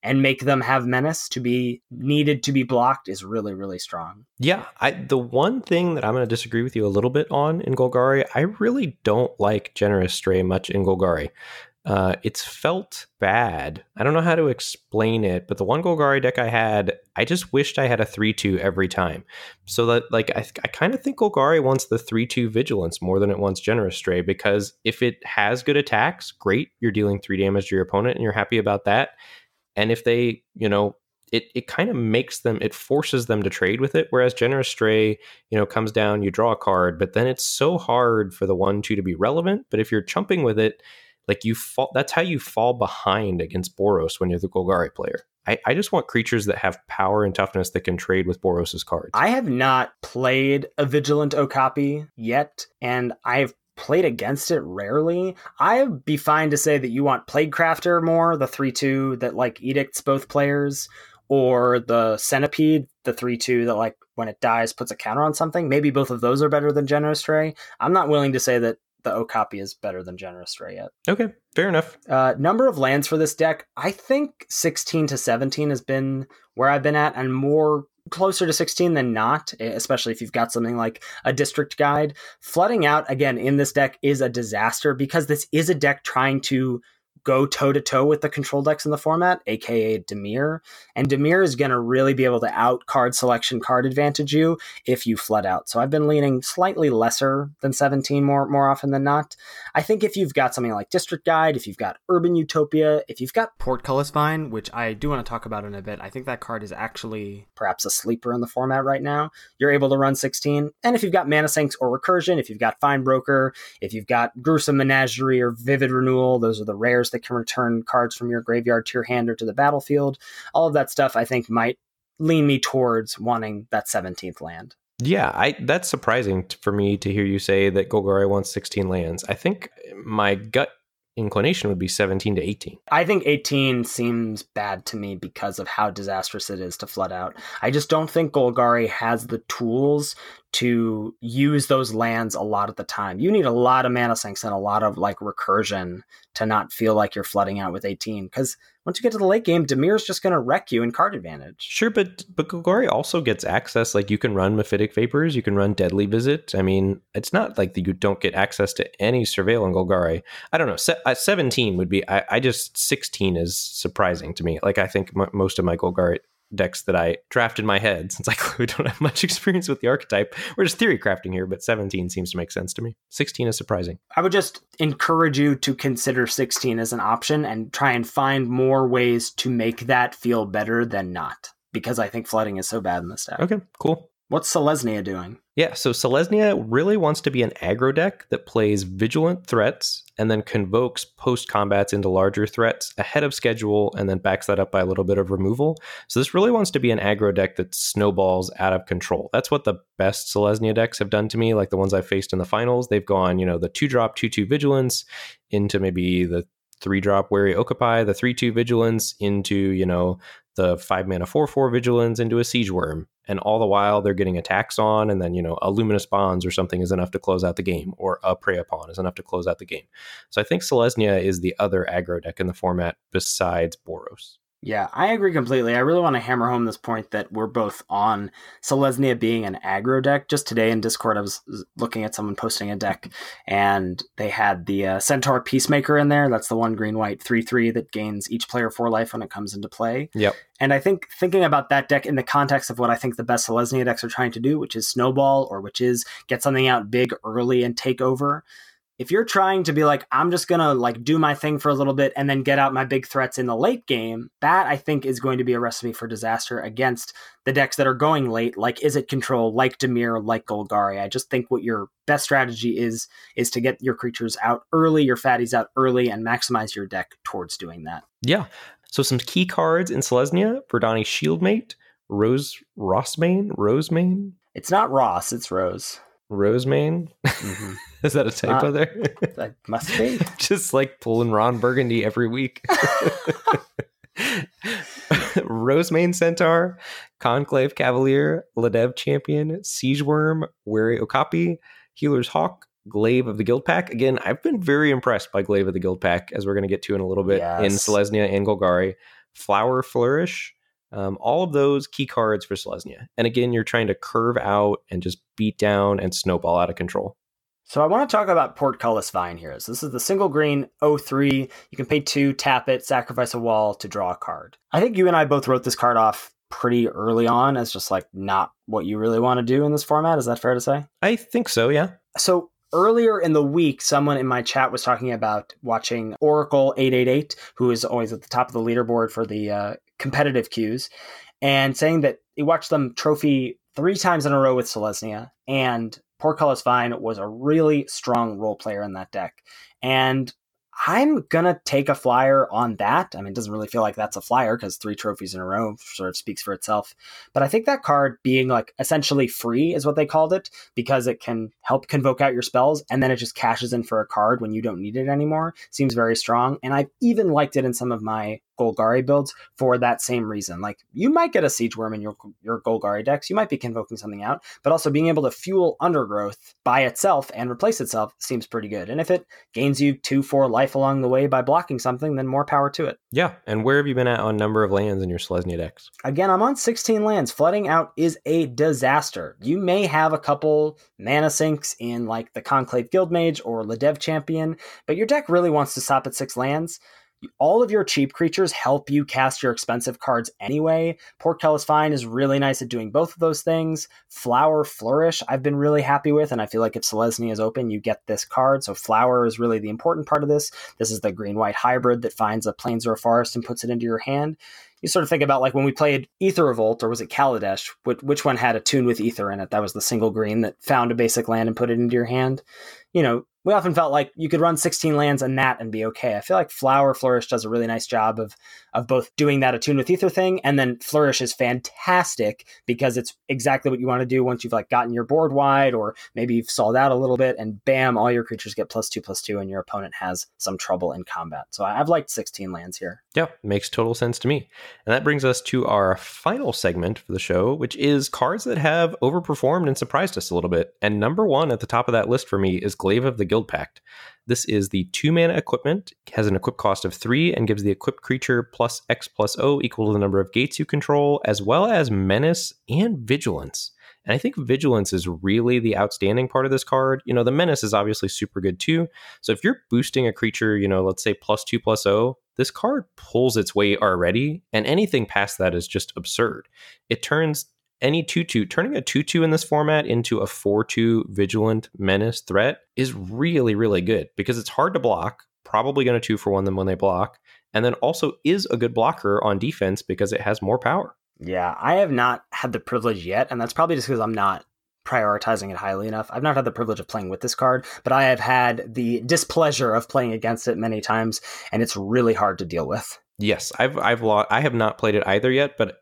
and make them have menace to be needed to be blocked is really really strong. Yeah, I the one thing that I'm going to disagree with you a little bit on in Golgari, I really don't like Generous Stray much in Golgari. Uh, it's felt bad. I don't know how to explain it, but the one Golgari deck I had, I just wished I had a 3 2 every time. So that, like, I, I kind of think Golgari wants the 3 2 vigilance more than it wants Generous Stray because if it has good attacks, great, you're dealing 3 damage to your opponent and you're happy about that. And if they, you know, it, it kind of makes them it forces them to trade with it whereas generous stray you know comes down you draw a card but then it's so hard for the one two to be relevant but if you're chumping with it like you fall that's how you fall behind against Boros when you're the Golgari player. I, I just want creatures that have power and toughness that can trade with Boros's cards. I have not played a Vigilant Okapi yet, and I've played against it rarely. I'd be fine to say that you want Plaguecrafter more, the 3 2 that like edicts both players, or the Centipede, the 3 2 that like when it dies puts a counter on something. Maybe both of those are better than Generous Stray. I'm not willing to say that the Okapi is better than Generous Stray yet. Okay, fair enough. Uh, number of lands for this deck, I think 16 to 17 has been where I've been at, and more closer to 16 than not, especially if you've got something like a district guide. Flooding out, again, in this deck is a disaster because this is a deck trying to go toe to toe with the control decks in the format, aka Dimir. And Dimir is going to really be able to out card selection card advantage you if you flood out. So I've been leaning slightly lesser than 17 more more often than not. I think if you've got something like District Guide, if you've got Urban Utopia, if you've got Portcullis Vine, which I do want to talk about in a bit, I think that card is actually perhaps a sleeper in the format right now. You're able to run 16. And if you've got Mana Sinks or Recursion, if you've got Findbroker, if you've got Gruesome Menagerie or Vivid Renewal, those are the rares that can return cards from your graveyard to your hand or to the battlefield. All of that stuff I think might lean me towards wanting that 17th land. Yeah, I that's surprising for me to hear you say that Golgari wants 16 lands. I think my gut inclination would be 17 to 18. I think 18 seems bad to me because of how disastrous it is to flood out. I just don't think Golgari has the tools to use those lands a lot of the time. You need a lot of mana sinks and a lot of like recursion to not feel like you're flooding out with 18 because once you get to the late game, Dimir's just going to wreck you in card advantage. Sure, but but Golgari also gets access. Like you can run Mephitic Vapors, you can run Deadly Visit. I mean, it's not like you don't get access to any Surveil in Golgari. I don't know. Se- uh, 17 would be. I, I, just 16 is surprising to me. Like I think m- most of my Golgari decks that I draft in my head, *laughs* since I clearly don't have much experience with the archetype. We're just theory crafting here, but 17 seems to make sense to me. 16 is surprising. I would just encourage you to consider 16 as an option and try and find more ways to make that feel better than not, because I think flooding is so bad in this deck. Okay, cool. What's Selesnya doing? Yeah, so Selesnya really wants to be an aggro deck that plays vigilant threats and then convokes post combats into larger threats ahead of schedule and then backs that up by a little bit of removal. So this really wants to be an aggro deck that snowballs out of control. That's what the best Selesnya decks have done to me, like the ones I've faced in the finals. They've gone, you know, the two drop, two two vigilance into maybe the three drop wary Okapi, the three two vigilance into, you know, the five mana four four vigilance into a Siege Wurm and all the while they're getting attacks on and then you know a luminous bonds or something is enough to close out the game or a prey upon is enough to close out the game. So i think selesnya is the other aggro deck in the format besides boros yeah, I agree completely. I really want to hammer home this point that we're both on Selesnya being an aggro deck. Just today in Discord, I was looking at someone posting a deck, and they had the uh, Centaur Peacemaker in there. That's the one green white 3 3 that gains each player four life when it comes into play. Yep. And I think thinking about that deck in the context of what I think the best Selesnya decks are trying to do, which is snowball or which is get something out big early and take over if you're trying to be like i'm just gonna like do my thing for a little bit and then get out my big threats in the late game that i think is going to be a recipe for disaster against the decks that are going late like Izzet control like Dimir like golgari. I just think what your best strategy is is to get your creatures out early your fatties out early and maximize your deck towards doing that. Yeah. So some key cards in selesnya Vernadi shieldmate rose rossmane rosemane it's not ross it's rose. Rosemane mm-hmm. *laughs* *laughs* Is that a typo uh, there? That *laughs* must be. Just like pulling Ron Burgundy every week. *laughs* Rosemane Centaur, Conclave Cavalier, Ledev Champion, Siege Wurm, Wary Okapi, Healer's Hawk, Glaive of the Guildpact. Again, I've been very impressed by Glaive of the Guildpact, as we're going to get to in a little bit yes. in Selesnya and Golgari. Flower Flourish, um, all of those key cards for Selesnya. And again, you're trying to curve out and just beat down and snowball out of control. So I want to talk about Portcullis Vine here. So this is the single green 03. You can pay two, tap it, sacrifice a wall to draw a card. I think you and I both wrote this card off pretty early on as just like not what you really want to do in this format. Is that fair to say? I think so, yeah. So earlier in the week, someone in my chat was talking about watching Oracle 888, who is always at the top of the leaderboard for the uh, competitive queues, and saying that he watched them trophy three times in a row with Selesnya and Portcullis Vine was a really strong role player in that deck. And I'm gonna take a flyer on that. I mean, it doesn't really feel like that's a flyer because three trophies in a row sort of speaks for itself. But I think that card being like essentially free is what they called it because it can help convoke out your spells and then it just cashes in for a card when you don't need it anymore. Seems very strong. And I've even liked it in some of my Golgari builds for that same reason. Like you might get a Siege Wurm in your your Golgari decks, you might be convoking something out, but also being able to fuel Undergrowth by itself and replace itself seems pretty good. And if it gains you two, four life along the way by blocking something, then more power to it. Yeah, and where have you been at on number of lands in your Selesnya decks? Again, I'm on 16 lands. Flooding out is a disaster. You may have a couple mana sinks in like the Conclave Guildmage or Ledev Champion, but your deck really wants to stop at six lands all of your cheap creatures help you cast your expensive cards anyway. Portcullis Vine is really nice at doing both of those things. Flower Flourish, I've been really happy with, and I feel like if Selesnya is open, you get this card. So Flower is really the important part of this. This is the green white hybrid that finds a plains or a forest and puts it into your hand. You sort of think about like when we played Aether Revolt, or was it Kaladesh? Which one had Attune with Aether in it? That was the single green that found a basic land and put it into your hand. You know, we often felt like you could run 16 lands and that and be okay. I feel like Flower Flourish does a really nice job of of both doing that Attune with Aether thing and then Flourish is fantastic because it's exactly what you want to do once you've like gotten your board wide or maybe you've sold out a little bit and bam, all your creatures get plus two plus two and your opponent has some trouble in combat. So I've liked 16 lands here. Yeah, makes total sense to me. And that brings us to our final segment for the show, which is cards that have overperformed and surprised us a little bit. And number one at the top of that list for me is Glaive of the Guild Pact. This is the two mana equipment, has an equip cost of three, and gives the equipped creature plus X plus O equal to the number of gates you control, as well as menace and vigilance. And I think vigilance is really the outstanding part of this card. You know, the menace is obviously super good too. So if you're boosting a creature, you know, let's say plus two plus O, this card pulls its weight already, and anything past that is just absurd. It turns any 2 2, turning a 2 2 in this format into a 4 2 vigilant menace threat is really, really good because it's hard to block, probably going to 2 for 1 them when they block, and then also is a good blocker on defense because it has more power. Yeah, I have not had the privilege yet, and that's probably just because I'm not prioritizing it highly enough. I've not had the privilege of playing with this card, but I have had the displeasure of playing against it many times, and it's really hard to deal with. Yes, I've I've lost. I have not played it either yet, but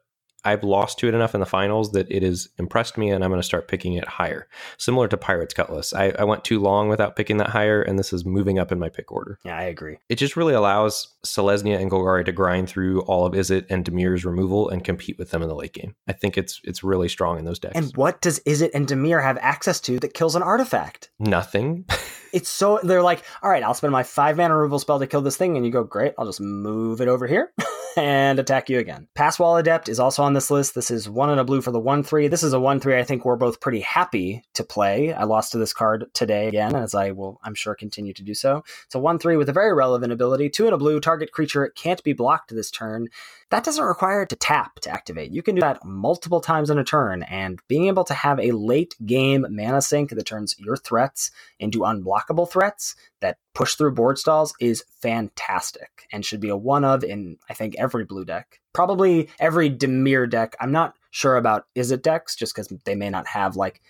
I've lost to it enough in the finals that it has impressed me, and I'm going to start picking it higher. Similar to Pirates Cutlass, I, I, went too long without picking that higher, and this is moving up in my pick order. Yeah, I agree. It just really allows Selesnya and Golgari to grind through all of Izzet and Dimir's removal and compete with them in the late game. I think it's it's really strong in those decks. And what does Izzet and Dimir have access to that kills an artifact? Nothing. *laughs* it's so they're like, all right, I'll spend my five mana removal spell to kill this thing, and you go, great, I'll just move it over here. *laughs* and attack you again. Passwall Adept is also on this list. This is one and a blue for the 1 3. This is a 1 3 I think we're both pretty happy to play. I lost to this card today again, as I will, I'm sure, continue to do so. It's a 1 3 with a very relevant ability. Two and a blue, target creature can't be blocked this turn. That doesn't require to tap to activate. You can do that multiple times in a turn, and being able to have a late game mana sink that turns your threats into unblockable threats that push through board stalls is fantastic and should be a one of in, I think, every blue deck. Probably every Dimir deck. I'm not sure about Izzet decks just because they may not have like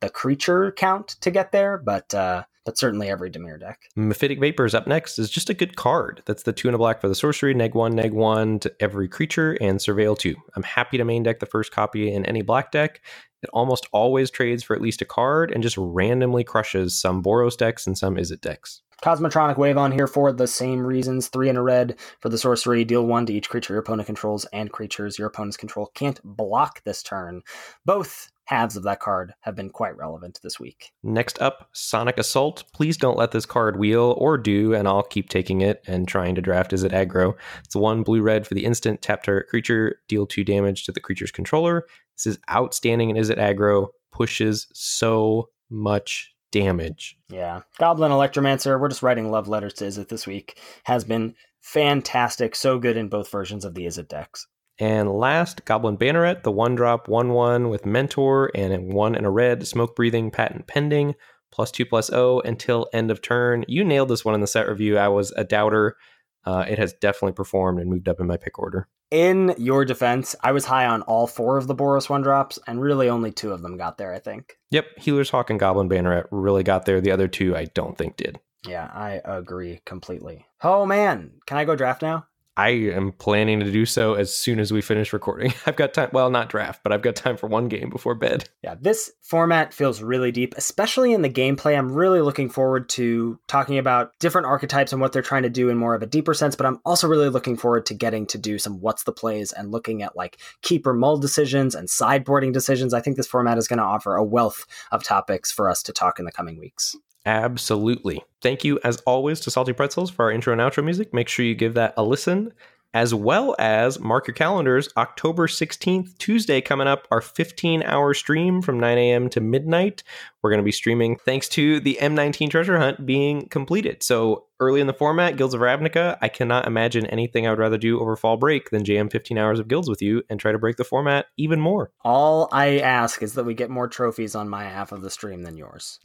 the creature count to get there, but uh, but certainly every Dimir deck. Mephitic Vapor is up next is just a good card. That's the two and a black for the sorcery, neg one, neg one to every creature, and surveil two. I'm happy to main deck the first copy in any black deck. It almost always trades for at least a card and just randomly crushes some Boros decks and some Izzet decks. Cosmotronic Wave on here for the same reasons. Three in a red for the sorcery. Deal one to each creature your opponent controls and creatures your opponent's control can't block this turn. Both halves of that card have been quite relevant this week. Next up, Sonic Assault. Please don't let this card wheel or do, and I'll keep taking it and trying to draft Izzet aggro. It's one blue red for the instant tap target creature, deal two damage to the creature's controller. This is outstanding and Izzet aggro, pushes so much damage. Yeah. Goblin Electromancer, we're just writing love letters to Izzet this week, has been fantastic. So good in both versions of the Izzet decks. And last, Goblin Banneret, the one drop, one one with Mentor and one in a red, smoke breathing, patent pending, plus two plus O until end of turn. You nailed this one in the set review. I was a doubter. Uh, it has definitely performed and moved up in my pick order. In your defense, I was high on all four of the Boros one drops, and really only two of them got there, I think. Yep, Healer's Hawk and Goblin Banneret really got there. The other two, I don't think did. Yeah, I agree completely. Oh man, can I go draft now? I am planning to do so as soon as we finish recording. *laughs* I've got time, well, not draft, but I've got time for one game before bed. Yeah, this format feels really deep, especially in the gameplay. I'm really looking forward to talking about different archetypes and what they're trying to do in more of a deeper sense, but I'm also really looking forward to getting to do some what's the plays and looking at like keeper mull decisions and sideboarding decisions. I think this format is going to offer a wealth of topics for us to talk in the coming weeks. Absolutely. Thank you, as always, to Salty Pretzels for our intro and outro music. Make sure you give that a listen, as well as mark your calendars. October 16th, Tuesday, coming up, our 15 hour stream from 9 a.m. to midnight. We're going to be streaming thanks to the M19 treasure hunt being completed. So early in the format, Guilds of Ravnica, I cannot imagine anything I would rather do over fall break than jam 15 hours of guilds with you and try to break the format even more. All I ask is that we get more trophies on my half of the stream than yours.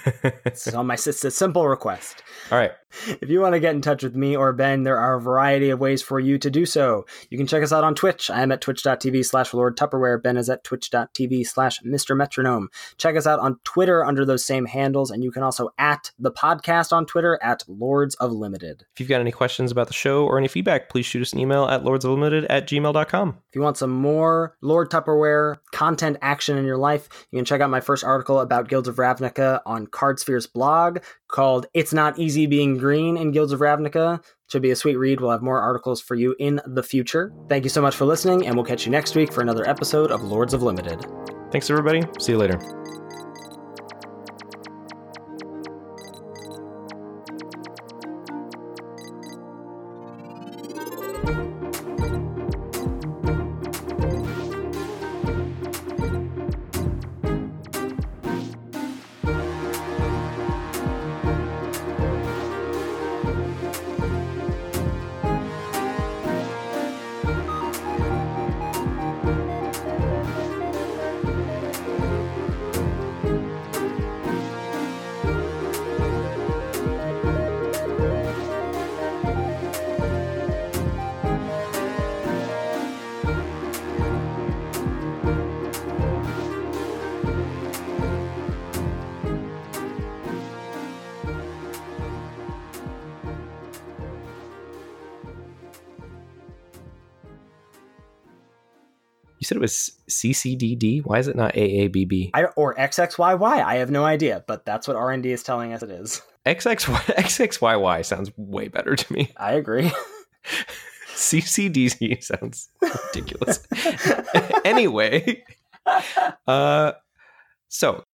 *laughs* so my it's a simple request. All right. If you want to get in touch with me or Ben, there are a variety of ways for you to do so. You can check us out on Twitch. I am at twitch.tv slash Lord Tupperware. Ben is at twitch.tv slash Mr. Metronome. Check us out on Twitter under those same handles, and you can also at the podcast on Twitter at Lords of Limited. If you've got any questions about the show or any feedback, please shoot us an email at lordsoflimited at gmail.com. If you want some more Lord Tupperware content action in your life, you can check out my first article about Guilds of Ravnica on Cardsphere's blog called It's Not Easy Being Green in Guilds of Ravnica. Should be a sweet read. We'll have more articles for you in the future. Thank you so much for listening, and we'll catch you next week for another episode of Lords of Limited. Thanks, everybody. See you later. Was CCDD. Why is it not AABB? I, or XXYY. I have no idea, but that's what R&D is telling us it is. *laughs* XXY, XXYY sounds way better to me. I agree. *laughs* CCDC sounds ridiculous. *laughs* anyway, uh, so